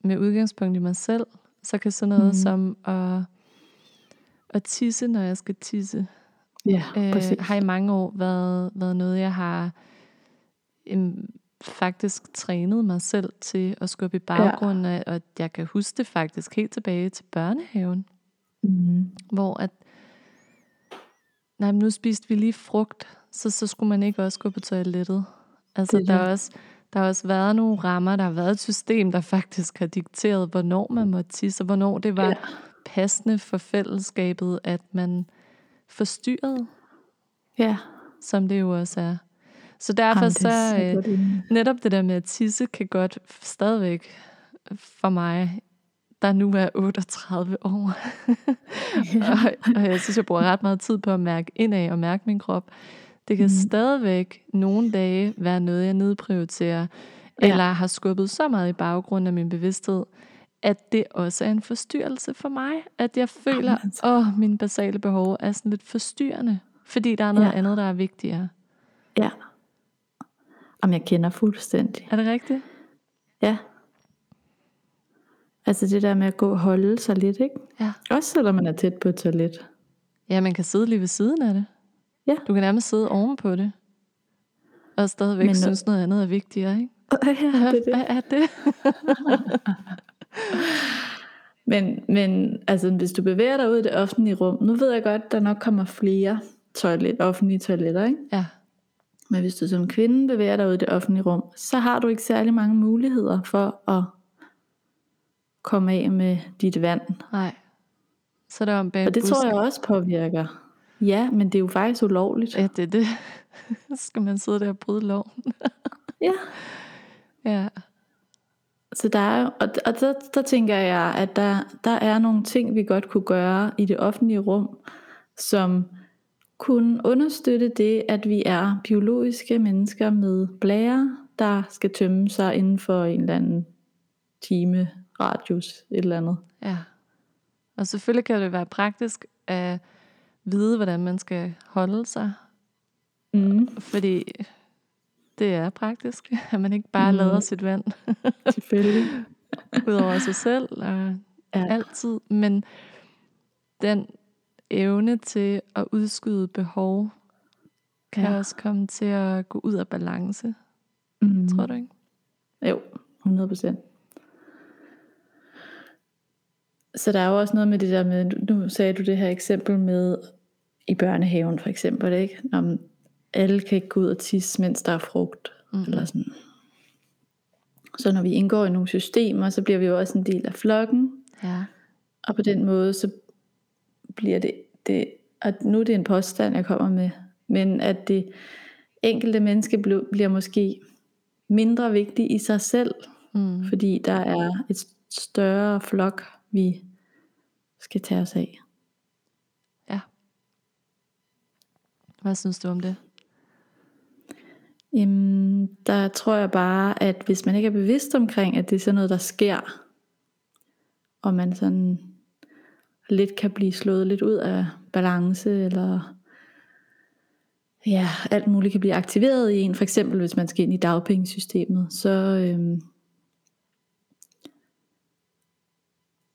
med udgangspunkt i mig selv, så kan sådan noget mm. som at, at tisse, når jeg skal tisse, ja, øh, præcis. har i mange år været, været noget, jeg har øhm, faktisk trænet mig selv til at skubbe i baggrunden af, og jeg kan huske det faktisk helt tilbage til børnehaven, Mm. hvor at, nej, men nu spiste vi lige frugt, så, så skulle man ikke også gå på toilettet. Altså, Det er der det. også, der har også været nogle rammer, der har været et system, der faktisk har dikteret, hvornår man må tisse, og hvornår det var Ja. passende for fællesskabet, at man forstyrrede, Ja, som det jo også er. Så derfor Jamen, så, øh, netop det der med at tisse, kan godt stadigvæk for mig, der nu er 38 år, og, og jeg synes, jeg bruger ret meget tid på at mærke indad og mærke min krop. Det kan mm. stadigvæk nogle dage være noget, jeg nedprioriterer, Ja. eller har skubbet så meget i baggrunden af min bevidsthed, at det også er en forstyrrelse for mig. At jeg føler, Jamen, altså. oh, mine basale behov er sådan lidt forstyrrende, fordi der er noget Ja. andet, der er vigtigere. Ja. Om jeg kender fuldstændig. Er det rigtigt? Ja. Altså det der med at gå og holde sig lidt, ikke? Ja. Også selvom man er tæt på et toilet. Ja, man kan sidde lige ved siden af det. Ja. Du kan nærmest sidde oven på det. Og stadigvæk Men synes noget andet er vigtigere, ikke? Ja, det er det. Hvad er det? Men, men altså, hvis du bevæger dig ud i det offentlige rum, nu ved jeg godt, der nok kommer flere toilet, offentlige toiletter, ikke? Ja, Men hvis du som kvinde bevæger dig ud i det offentlige rum, så har du ikke særlig mange muligheder for at komme af med dit vand. nej. Så er det om bag Og det tror jeg også påvirker. Ja, men det er jo faktisk ulovligt. Ja, det er det. Så skal man sidde der og bryde loven. Ja. Ja. Så der er, og, og der, der tænker jeg, at der, der er nogle ting, vi godt kunne gøre i det offentlige rum, som kunne understøtte det, at vi er biologiske mennesker med blære, der skal tømme sig inden for en eller anden time radius, et eller andet. Ja. Og selvfølgelig kan det være praktisk at vide, hvordan man skal holde sig. Mm. Fordi det er praktisk, at man ikke bare Mm. lader sit vand Selvfølgelig. ud over sig selv og Ja. altid. Men den evne til at udskyde behov, kan Ja. også komme til at gå ud af balance. Mm. Tror du ikke? Jo, 100 procent. Så der er jo også noget med det der med, nu sagde du det her eksempel med i børnehaven for eksempel, ikke? Om alle kan ikke gå ud og tisse, mens der er frugt. Mhm. Eller sådan. Så når vi indgår i nogle systemer, så bliver vi jo også en del af flokken. Ja. Og på den måde, så bliver det, det og nu er det en påstand, jeg kommer med, men at det enkelte menneske bl- bliver måske mindre vigtigt i sig selv, Mm. fordi der er et større flok, vi skal tage os af. Hvad synes du om det? Jamen, der tror jeg bare, at hvis man ikke er bevidst omkring, at det er sådan noget, der sker, og man sådan lidt kan blive slået lidt ud af balance, eller ja, alt muligt kan blive aktiveret i en, for eksempel hvis man skal ind i dagpengesystemet, så, øhm,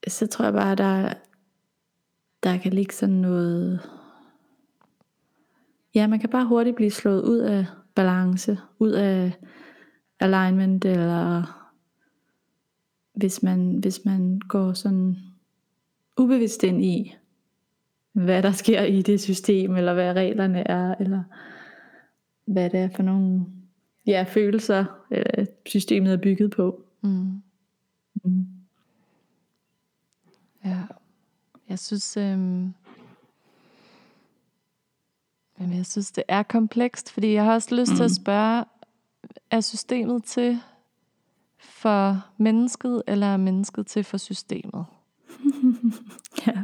så tror jeg bare, at der, der kan ligge sådan noget, ja, man kan bare hurtigt blive slået ud af balance, ud af alignment, eller hvis man, hvis man går sådan ubevidst ind i, hvad der sker i det system, eller hvad reglerne er, eller hvad det er for nogle ja, følelser, øh, systemet er bygget på. Mm. Mm. Ja. Jeg synes, øhm, jamen, jeg synes, det er komplekst, fordi jeg har også lyst mm. til at Mm. spørge, er systemet til for mennesket, eller er mennesket til for systemet? Ja.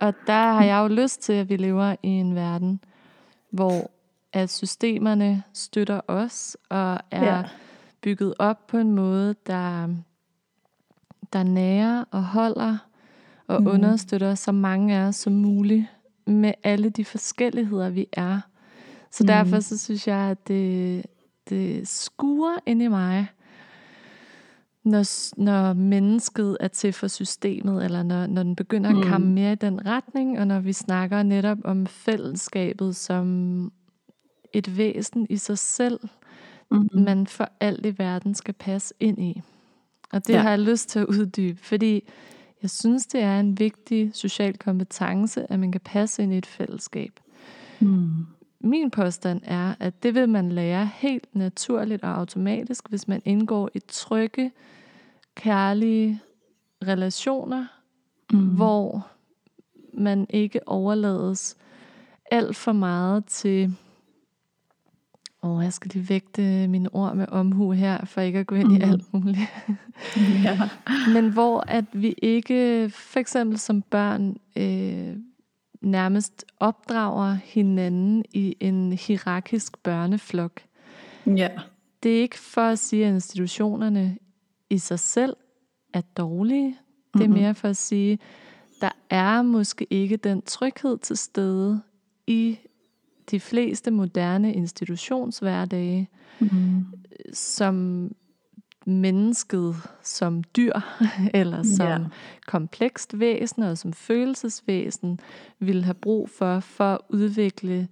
Og der har jeg jo lyst til, at vi lever i en verden, hvor at systemerne støtter os, og er Ja. bygget op på en måde, der, der nærer og holder og mm. understøtter så mange af os som muligt med alle de forskelligheder, vi er. Så Mhm. derfor så synes jeg, at det, det skuer ind i mig, når, når mennesket er til for systemet, eller når, når den begynder at Mm. komme mere i den retning, og når vi snakker netop om fællesskabet som et væsen i sig selv, Mm-hmm. man for alt i verden skal passe ind i. Og det ja. har jeg lyst til at uddybe, fordi jeg synes, det er en vigtig social kompetence, at man kan passe ind i et fællesskab. Mm. Min påstand er, at det vil man lære helt naturligt og automatisk, hvis man indgår i trygge, kærlige relationer, Mm. hvor man ikke overlades alt for meget til Åh, jeg skal lige vægte mine ord med omhu her, for ikke at gå ind mm. i Mhm. alt muligt. ja. Men hvor at vi ikke, for eksempel som børn, øh, nærmest opdrager hinanden i en hierarkisk børneflok. ja. Det er ikke for at sige, at institutionerne i sig selv er dårlige. Det er Mhm. mere for at sige, der er måske ikke den tryghed til stede i de fleste moderne institutionshverdage, Mm. som mennesket som dyr, eller som Ja. komplekst væsen, og som følelsesvæsen, ville have brug for, for at udvikle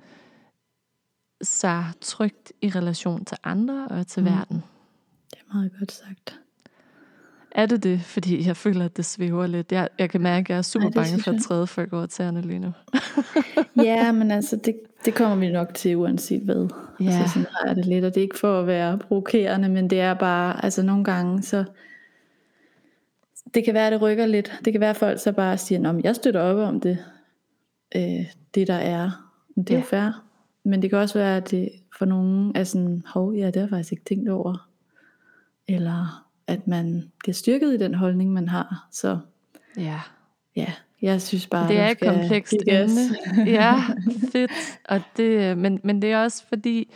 sig trygt i relation til andre og til mm. verden. Det er meget godt sagt. Er det det? Fordi jeg føler, at det svæver lidt. Jeg, jeg kan mærke, at jeg er super det bange for at træde folk over tæerne lige nu. ja, men altså, det, det kommer vi nok til, uanset hvad. Ja. Altså, sådan har jeg det lidt, og det er ikke for at være provokerende, men det er bare, altså nogle gange, så det kan være, det rykker lidt. Det kan være, at folk så bare siger, at jeg støtter op om det, øh, det der er. Men det er Ja. fair. Men det kan også være, at det for nogen er sådan, hov, ja, det har jeg faktisk ikke tænkt over. Eller, at man bliver styrket i den holdning, man har. Så Ja. ja, jeg synes bare, Det er et komplekst emne. Ja, fedt. Og det, men, men det er også fordi,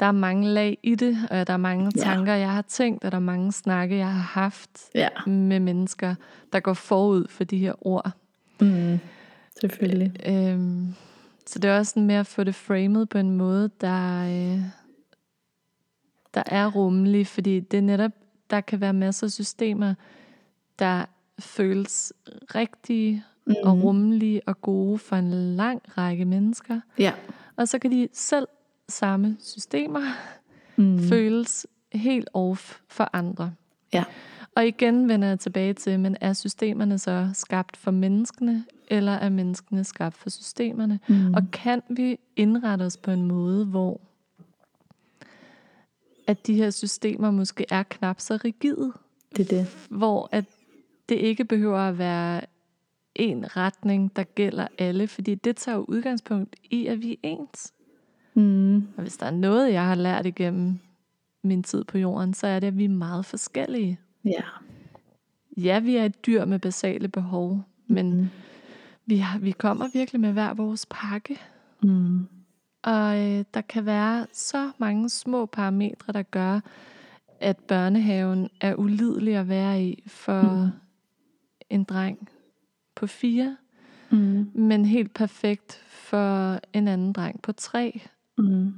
der er mange lag i det, og der er mange Ja. tanker, jeg har tænkt, og der er mange snakke, jeg har haft Ja, med mennesker, der går forud for de her ord. mm, selvfølgelig. Øhm, så det er også sådan med at få det framet på en måde, der, øh, der er rummelig, fordi det er netop, der kan være masser af systemer, der føles rigtige Mm, og rummelige og gode for en lang række mennesker. ja. Og så kan de selv samme systemer Mm, mm. føles helt off for andre. ja. Og igen vender jeg tilbage til, men er systemerne så skabt for menneskene, eller er menneskene skabt for systemerne? Mm, Og kan vi indrette os på en måde, hvor at de her systemer måske er knap så rigide, det er det. hvor at det ikke behøver at være en retning, der gælder alle, fordi det tager jo udgangspunkt i, at vi er ens. Mm, Og hvis der er noget, jeg har lært igennem min tid på jorden, så er det, at vi er meget forskellige. ja. Ja, vi er et dyr med basale behov, men Mm, vi, har, vi kommer virkelig med hver vores pakke. mm, Og øh, der kan være så mange små parametre, der gør, at børnehaven er ulidelig at være i for Mm. en dreng på fire, mm, men helt perfekt for en anden dreng på tre. mm,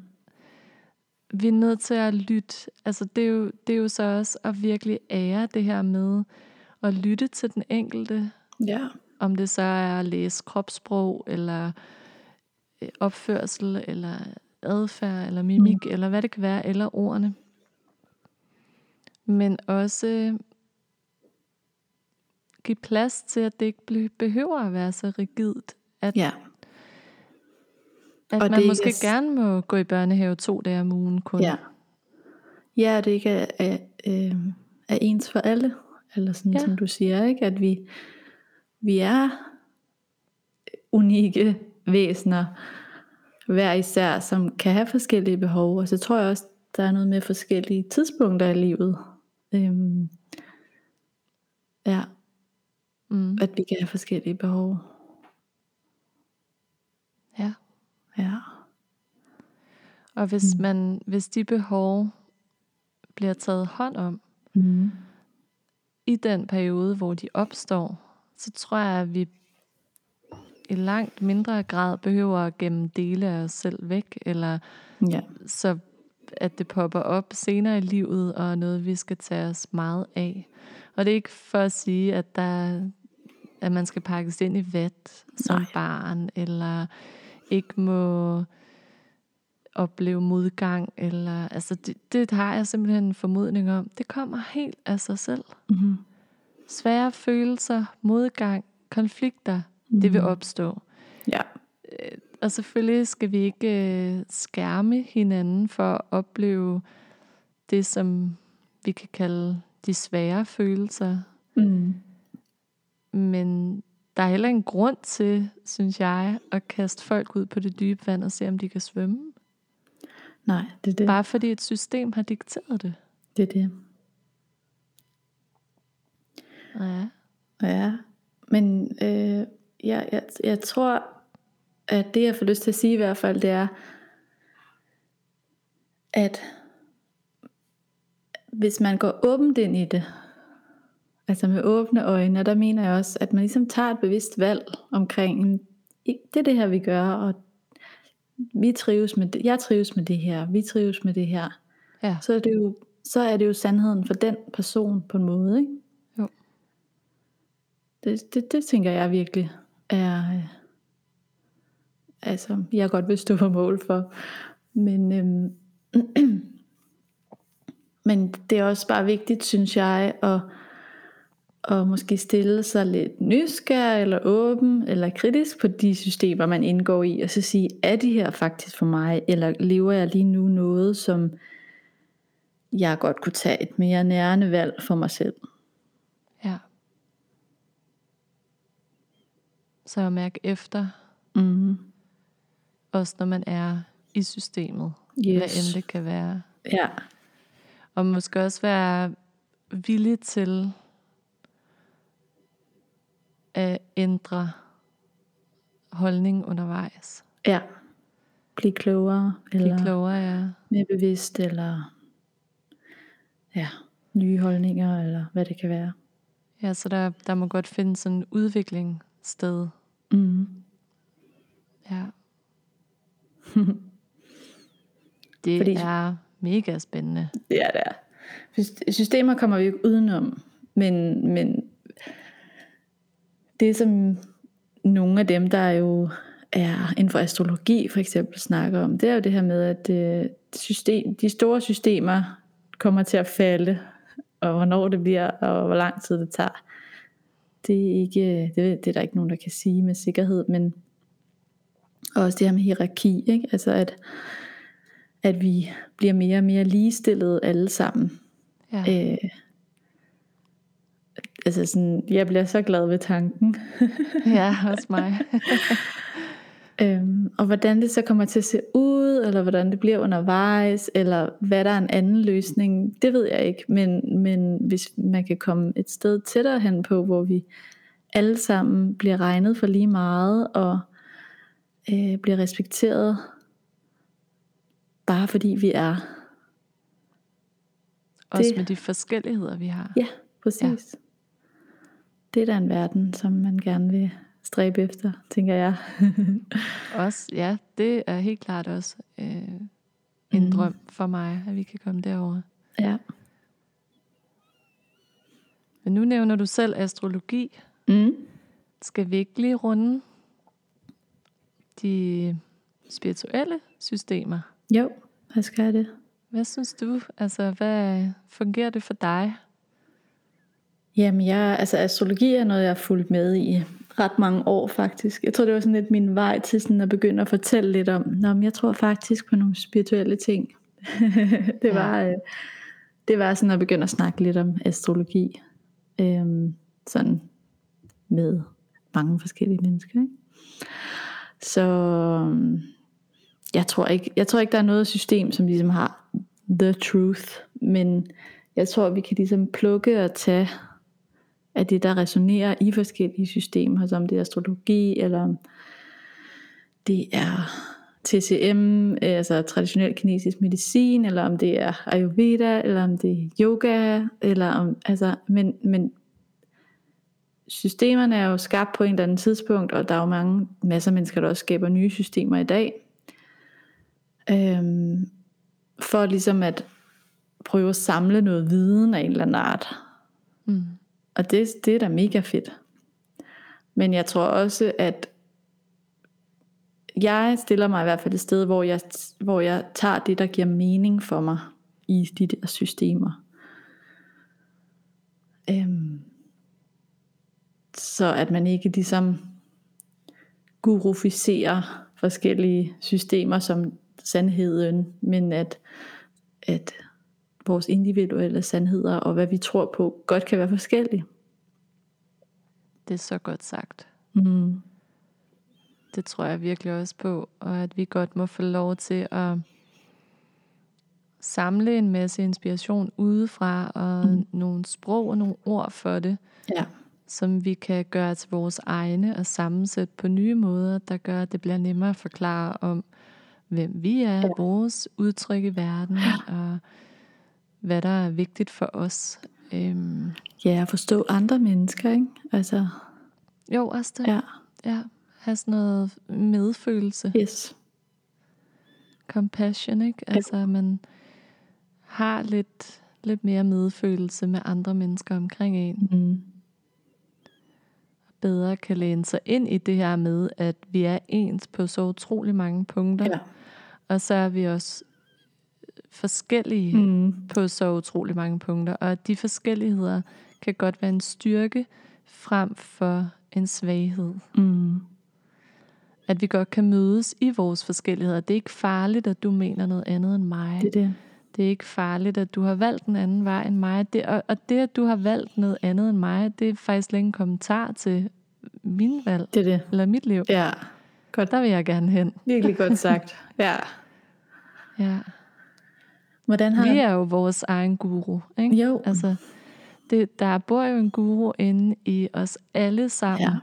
Vi er nødt til at lytte. Altså, det, er jo, det er jo så også at virkelig ære det her med at lytte til den enkelte, ja. om det så er at læse kropssprog, eller opførsel, eller adfærd, eller mimik, mm. eller hvad det kan være, eller ordene. Men også give plads til, at det ikke behøver at være så rigidt, at, Ja. at Og man det måske er gerne må gå i børnehave to dage om ugen kun. Ja. Ja, det ikke er, er, øh, er ens for alle. Eller sådan. Ja. som du siger, ikke? at vi, vi er unikke væsener, hver især, som kan have forskellige behov. Og så tror jeg også, der er noget med forskellige tidspunkter i livet. Øhm, ja, Mm. at vi kan have forskellige behov. ja. Ja. Og hvis, Mm. man, hvis de behov bliver taget hånd om Mm. i den periode, hvor de opstår, så tror jeg, at vi i langt mindre grad behøver at gemme dele af os selv væk, eller Ja. så at det popper op senere i livet, og er noget, vi skal tage os meget af. Og det er ikke for at sige, at, der, at man skal pakkes ind i vat som Nej. barn, eller ikke må opleve modgang, eller altså det, det har jeg simpelthen en formodning om. Det kommer helt af sig selv. Mm-hmm. Svære følelser, modgang, konflikter, mm. det vil Mhm. opstå. Ja. Og selvfølgelig skal vi ikke øh, skærme hinanden for at opleve det, som vi kan kalde de svære følelser. Mm. Men der er heller en grund til, synes jeg, at kaste folk ud på det dybe vand og se, om de kan svømme. Nej, det er det. Bare fordi et system har dikteret det. Det er det. Ja. Ja, men øh, jeg, jeg, jeg tror, at det jeg får lyst til at sige i hvert fald, det er, at hvis man går åbent ind i det, altså med åbne øjne, og der mener jeg også, at man ligesom tager et bevidst valg omkring, "Jamen, det er det her, vi gør, og vi trives med det, jeg trives med det her, vi trives med det her, Ja. så er det jo, så er det jo sandheden for den person på en måde, ikke? Jo. Det, det, det tænker jeg virkelig er, øh, altså, jeg godt vil stå på mål for. Men, øhm, men det er også bare vigtigt, synes jeg, at, at måske stille sig lidt nysgerrig, eller åben, eller kritisk på de systemer, man indgår i, og så sige, er de her faktisk for mig, eller lever jeg lige nu noget, som jeg godt kunne tage et mere nærende valg for mig selv. Så at mærke efter, Mm. også når man er i systemet, hvad Yes. end det kan være. Ja. Og måske også være villig til at ændre holdning undervejs. Ja. Blive klogere, Blive eller klogere, ja. mere bevidst, eller ja, nye holdninger, eller hvad det kan være. Ja, så der, der må godt finde sådan en udvikling sted. Mm. Ja. det Fordi- er mega spændende. Ja, det er. Syst- Systemer kommer vi jo ikke udenom, men, men det som nogle af dem, der jo er inden for astrologi for eksempel snakker om, det er jo det her med, at øh, system, de store systemer kommer til at falde, og hvornår det bliver, og hvor lang tid det tager. Det er, ikke, det, det er der ikke nogen, der kan sige med sikkerhed, men også det her med hierarki, ikke? altså at, at vi bliver mere og mere ligestillede alle sammen. Ja. Øh, altså sådan, jeg bliver så glad ved tanken. ja, også mig. Øhm, og hvordan det så kommer til at se ud, eller hvordan det bliver undervejs, eller hvad der er en anden løsning, det ved jeg ikke. Men, men hvis man kan komme et sted tættere hen på, hvor vi alle sammen bliver regnet for lige meget, og øh, bliver respekteret, bare fordi vi er. også Det- med de forskelligheder, vi har. Ja, præcis. Ja. Det er da en verden, som man gerne vil stræbe efter, tænker jeg. Også, ja, det er helt klart også øh, en Mhm. drøm for mig, at vi kan komme derover. ja. Men nu nævner du selv astrologi. Mm. Skal vi ikke lige runde de spirituelle systemer? Jo, hvad skal det? Hvad synes du? Altså, hvad fungerer det for dig? Jamen, jeg, altså astrologi er noget, jeg har fulgt med i ret mange år faktisk. Jeg tror, det var sådan lidt min vej til sådan at begynde at fortælle lidt om, Nå, men jeg tror faktisk på nogle spirituelle ting. det, var, øh, det var sådan at begynde at snakke lidt om astrologi. Øhm, sådan med mange forskellige mennesker. Ikke? Så øhm, jeg tror ikke, jeg tror ikke, der er noget system, som ligesom har the truth, men jeg tror, vi kan ligesom plukke og tage af det, der resonerer i forskellige systemer, som det er astrologi, eller om det er TCM, altså traditionel kinesisk medicin, eller om det er Ayurveda, eller om det er yoga, eller om, altså, men, men systemerne er jo skabt på en eller anden tidspunkt, og der er jo mange, masser af mennesker, der også skaber nye systemer i dag, øhm, for ligesom at prøve at samle noget viden af en eller anden art. Mm. Og det, det er da mega fedt. Men jeg tror også, at jeg stiller mig i hvert fald et sted, hvor jeg, hvor jeg tager det, der giver mening for mig i de der systemer. Øhm, så at man ikke ligesom guruficerer forskellige systemer som sandheden, men at, at vores individuelle sandheder og hvad vi tror på, godt kan være forskellige. Det er så godt sagt. Mm. Det tror jeg virkelig også på, og at vi godt må få lov til at samle en masse inspiration udefra, og mm. nogle sprog og nogle ord for det, Ja. som vi kan gøre til vores egne og sammensætte på nye måder, der gør, at det bliver nemmere at forklare om, hvem vi er, ja. vores udtryk i verden, og hvad der er vigtigt for os. Øhm, ja, at forstå andre mennesker, ikke? Altså, jo, også det. ja. ja. Have sådan noget medfølelse. Yes. compassion, ikke? Altså, at man har lidt, lidt mere medfølelse med andre mennesker omkring en. Mm. Bedre kan læne sig ind i det her med, at vi er ens på så utrolig mange punkter. Ja. Og så er vi også forskellige Mm. på så utrolig mange punkter. Og at de forskelligheder kan godt være en styrke frem for en svaghed. Mm. At vi godt kan mødes i vores forskelligheder. Det er ikke farligt, at du mener noget andet end mig. Det er det. Det er ikke farligt, at du har valgt en anden vej end mig. Det, og, og det, at du har valgt noget andet end mig, det er faktisk ikke en kommentar til min valg, Det er det. eller mit liv. Ja. Godt. Der vil jeg gerne hen. Virkelig godt sagt. ja. Ja. Hvordan har Vi er jo vores egen guru, ikke? Jo. Altså, Det, der bor jo en guru inde i os alle sammen, Ja.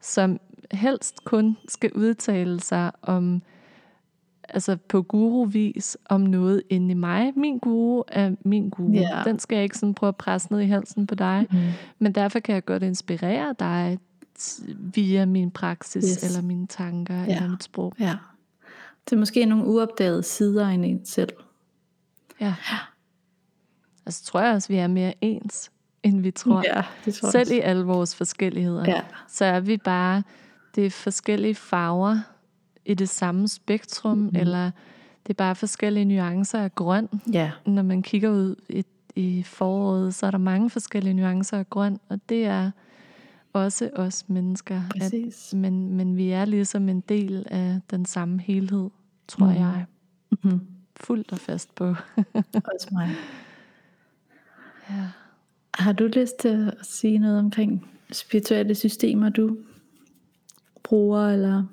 som helst kun skal udtale sig om, altså på guru-vis, om noget inde i mig. Min guru er min guru. Ja. Den skal jeg ikke sådan prøve at presse ned i halsen på dig. Mm. Men derfor kan jeg godt inspirere dig via min praksis, Yes. eller mine tanker, ja. eller mit sprog. Ja. Det er måske nogle uopdagede sider i en selv. Ja. Altså tror jeg også, vi er mere ens, end vi tror. Ja, det tror Selv også. i alle vores forskelligheder. Ja. Så er vi bare, det er forskellige farver i det samme spektrum, mm. eller det er bare forskellige nuancer af grøn. Ja. Når man kigger ud i, i foråret, så er der mange forskellige nuancer af grøn, og det er også os mennesker. Præcis. At, men, men vi er ligesom en del af den samme helhed, tror mm. jeg. Mm-hmm. Fuldt og fast på. Også mig. ja. Har du lyst til at sige noget omkring spirituelle systemer, du bruger eller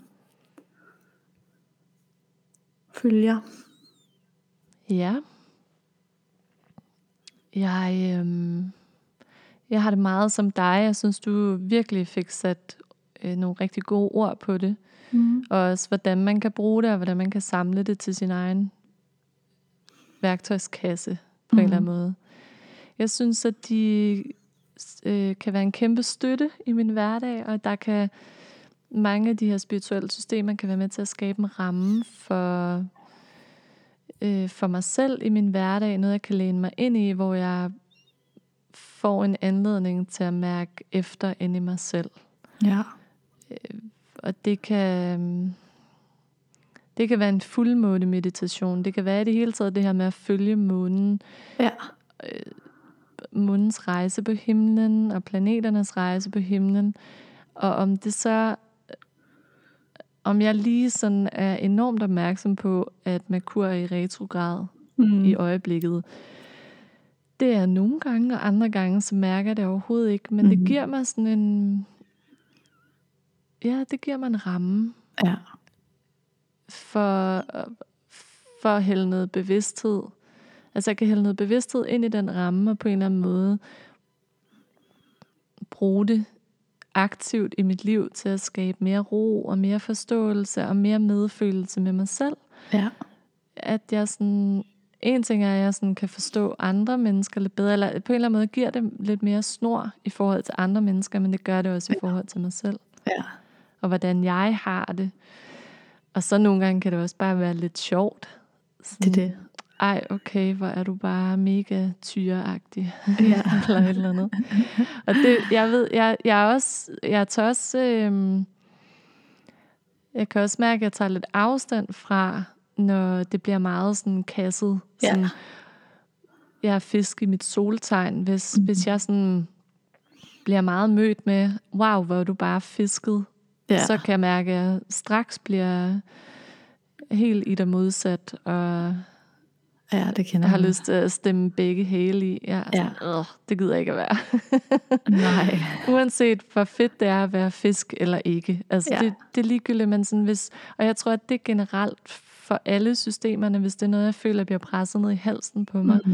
følger? Ja. Jeg, øhm, jeg har det meget som dig. Jeg synes, du virkelig fik sat øh, nogle rigtig gode ord på det. Mm. Og også, hvordan man kan bruge det, og hvordan man kan samle det til sin egen værktøjskasse på mm. en eller anden måde. Jeg synes, at de øh, kan være en kæmpe støtte i min hverdag, og der kan mange af de her spirituelle systemer kan være med til at skabe en ramme for, øh, for mig selv i min hverdag, noget jeg kan læne mig ind i, hvor jeg får en anledning til at mærke efter ind i mig selv. Ja. Og det kan, det kan være en fuldmåne meditation. Det kan være i det hele taget det her med at følge månen, Ja. månens rejse på himlen og planeternes rejse på himlen. Og om det så, om jeg lige sådan er enormt opmærksom på, at Merkur er i retrograd Mm. i øjeblikket. Det er nogle gange, og andre gange, så mærker jeg det overhovedet ikke. Men mm. Det giver mig sådan en... Ja, det giver mig en ramme Ja. For, for at hælde noget bevidsthed. Altså jeg kan hælde noget bevidsthed ind i den ramme, og på en eller anden måde bruge det aktivt i mit liv til at skabe mere ro og mere forståelse og mere medfølelse med mig selv. Ja. At jeg sådan, en ting er, at jeg sådan kan forstå andre mennesker lidt bedre, eller på en eller anden måde giver det lidt mere snor i forhold til andre mennesker, men det gør det også i forhold til mig selv Ja. og hvordan jeg har det. Og så nogle gange kan det også bare være lidt sjovt. Det er det. Ej, okay, hvor er du bare mega tyreagtig. Ja. eller et eller andet. Og det, jeg ved, jeg, jeg er også, jeg tager også, øhm, jeg kan også mærke, at jeg tager lidt afstand fra, når det bliver meget sådan kasset. Ja. Sådan, jeg er fisk i mit soltegn. Hvis, mm. hvis jeg sådan bliver meget mødt med, wow, hvor er du bare fisket, Ja. så kan jeg mærke, at jeg straks bliver helt i det modsat, og ja, det kender jeg har jeg. lyst til at stemme begge hæle i. Er Ja. sådan, "Åh, det gider jeg ikke at være. Nej. Uanset hvor fedt det er at være fisk eller ikke. Altså, Ja. ja. det, det er ligegyldigt, men sådan hvis... Og jeg tror, at det er generelt for alle systemerne, hvis det er noget, jeg føler bliver presset ned i halsen på mig. Mm.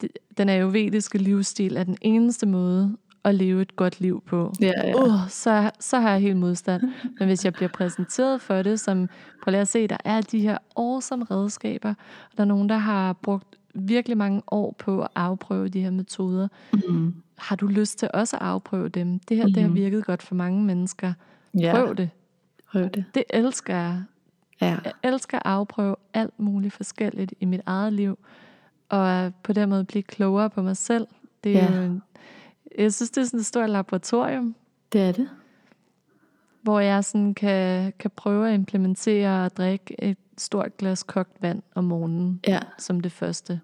Det, den ayurvediske livsstil er den eneste måde at leve et godt liv på. Ja, ja. Uh, så, så har jeg helt modstand. Men hvis jeg bliver præsenteret for det, som, prøv lige at se, der er de her awesome redskaber, og der er nogen, der har brugt virkelig mange år på at afprøve de her metoder. Mm. Har du lyst til også at afprøve dem? Det her, det har Mhm. virket godt for mange mennesker. Ja. Prøv det. Prøv det. Det elsker jeg. Ja. Jeg elsker at afprøve alt muligt forskelligt i mit eget liv, og på den måde blive klogere på mig selv. Det er Ja. jo en, jeg synes, det er sådan et stort laboratorium, Det er det. hvor jeg sådan kan, kan prøve at implementere og drikke et stort glas kogt vand om morgenen Ja. som det første.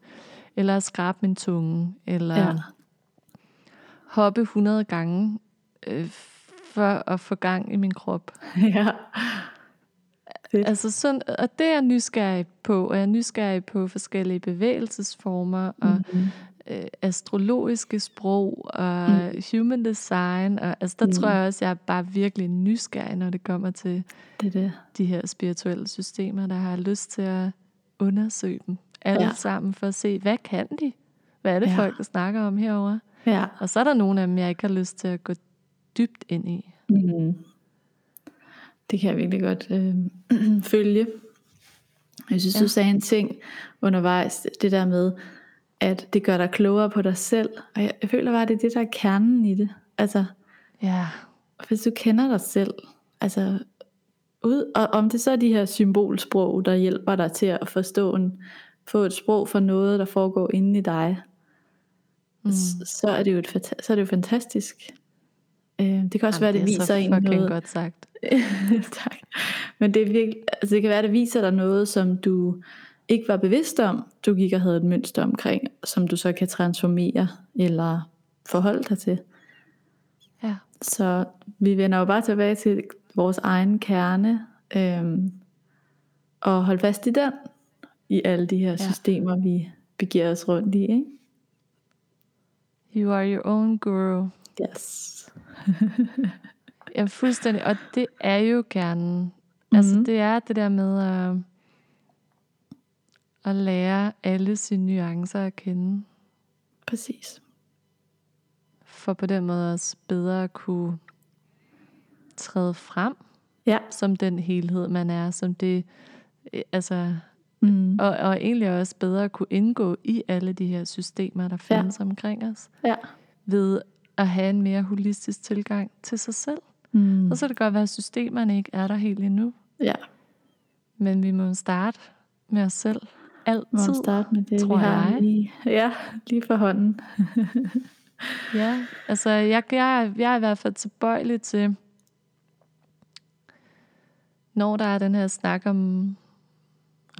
Eller at skrabe min tunge, eller Ja. hoppe 100 gange øh, for at få gang i min krop. ja. Fedt. Altså sådan, og det er jeg nysgerrig på, og jeg er nysgerrig på forskellige bevægelsesformer, og Mm. Øh, astrologiske sprog, og mm. human design, og altså der mm. tror jeg også, jeg er bare virkelig nysgerrig, når det kommer til Det det. de her spirituelle systemer, der har lyst til at undersøge dem alle Ja. sammen, for at se, hvad kan de? Hvad er det, Ja. folk snakker om herover? Ja. Og så er der nogle af dem, jeg ikke har lyst til at gå dybt ind i. Mm. Det kan jeg virkelig godt øh, følge. Jeg synes. Ja. du sagde en ting undervejs, det der med, at det gør dig klogere på dig selv. Og jeg, jeg føler bare, at det er det, der er kernen i det. Altså, Ja, hvis du kender dig selv, altså, ud, og om det så er de her symbolsprog, der hjælper dig til at forstå en, få et sprog for noget, der foregår inde i dig, mm. så, er det jo et, så er det jo fantastisk. Øh, det kan også Jamen, være, det, det er viser en noget. godt sagt. tak. Men det, er virkelig, altså det kan være, det viser dig noget, som du ikke var bevidst om, du gik og havde et mønster omkring, som du så kan transformere eller forholde dig til. Ja. Så vi vender jo bare tilbage til vores egen kerne, øhm, og holde fast i den, i alle de her Ja. systemer, vi begiver os rundt i. Ikke? You are your own guru. Yes. Ja, fuldstændig. Og det er jo kernen. Mm-hmm. Altså, det er det der med at, at lære alle sine nuancer at kende. Præcis. For på den måde også bedre at kunne træde frem Ja. som den helhed, man er. Som det, øh, altså, Mm. og, og egentlig også bedre at kunne indgå i alle de her systemer, der Ja. findes omkring os. Ja. Ved at have en mere holistisk tilgang til sig selv. Mm. Og så kan det godt være, at systemerne ikke er der helt endnu. Ja. Men vi må starte med os selv. Må Altid. starte med det, tror vi har jeg. lige, ja, lige for hånden. Ja, altså jeg, jeg, jeg er i hvert fald tilbøjelig til, når der er den her snak om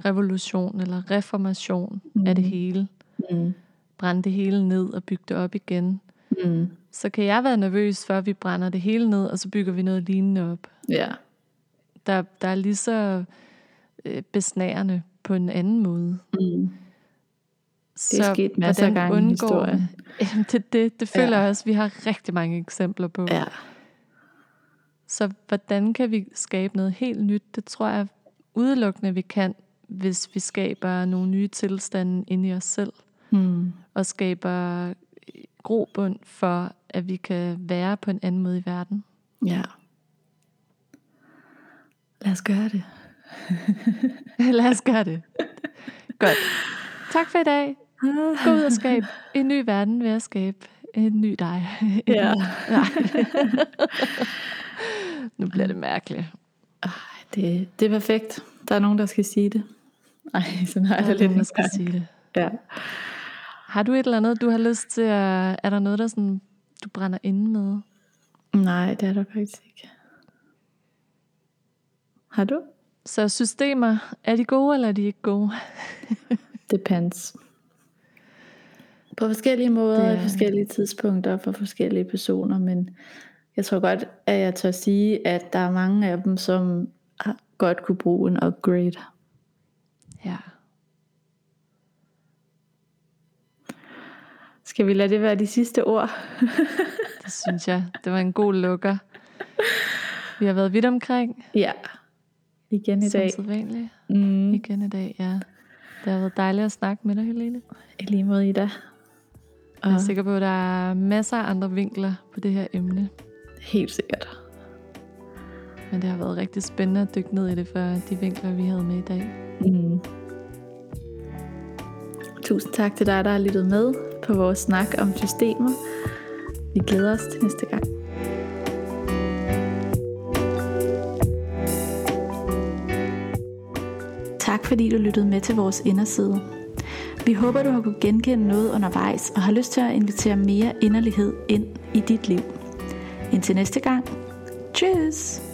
revolution eller reformation mm. af det hele, Mm. brænde det hele ned og bygge det op igen, Mm. så kan jeg være nervøs for, at vi brænder det hele ned, og så bygger vi noget lignende op. Ja. Der, der er lige så øh, besnærende på en anden måde. Mm. Det er sket masser af gange i undgår- historien. Jamen, det, det, det føler Ja. jeg også, vi har rigtig mange eksempler på. Ja. Så hvordan kan vi skabe noget helt nyt? Det tror jeg udelukkende, vi kan, hvis vi skaber nogle nye tilstande inde i os selv, Mm. og skaber øh, grobund for, at vi kan være på en anden måde i verden. Ja. Lad os gøre det. Lad os gøre det. Godt. Tak for i dag. Gå ud og skab en ny verden ved at skabe en ny dig. Ja. Nej. nu bliver det mærkeligt. Det, det er perfekt. Der er nogen, der skal sige det. Ej, sådan har jeg det er lidt der skal sige det. Ja. Har du et eller andet, du har lyst til at... Er der noget, der sådan, du brænder inde med? Nej, det er der faktisk ikke. Har du? Så systemer, er de gode, eller er de ikke gode? Depends. På forskellige måder, er- forskellige tidspunkter for forskellige personer, men jeg tror godt, at jeg tør sige, at der er mange af dem, som har- godt kunne bruge en upgrade. Ja. Skal vi lade det være de sidste ord? Det synes jeg. Det var en god lukker. Vi har været vidt omkring, Ja. Igen i som dag. sædvanligt. Mm. Igen i dag, ja. Det har været dejligt at snakke med dig, Helene. I lige måde Ida. Jeg er Og sikker på, at der er masser af andre vinkler på det her emne. helt sikkert. Men det har været rigtig spændende at dykke ned i det for de vinkler, vi havde med i dag. Mm. Tusind tak til dig, der har lyttet med på vores snak om systemer. Vi glæder os til næste gang. Tak fordi du lyttede med til vores inderside. Vi håber, du har kunnet genkende noget undervejs og har lyst til at invitere mere inderlighed ind i dit liv. Indtil næste gang. Tschüss!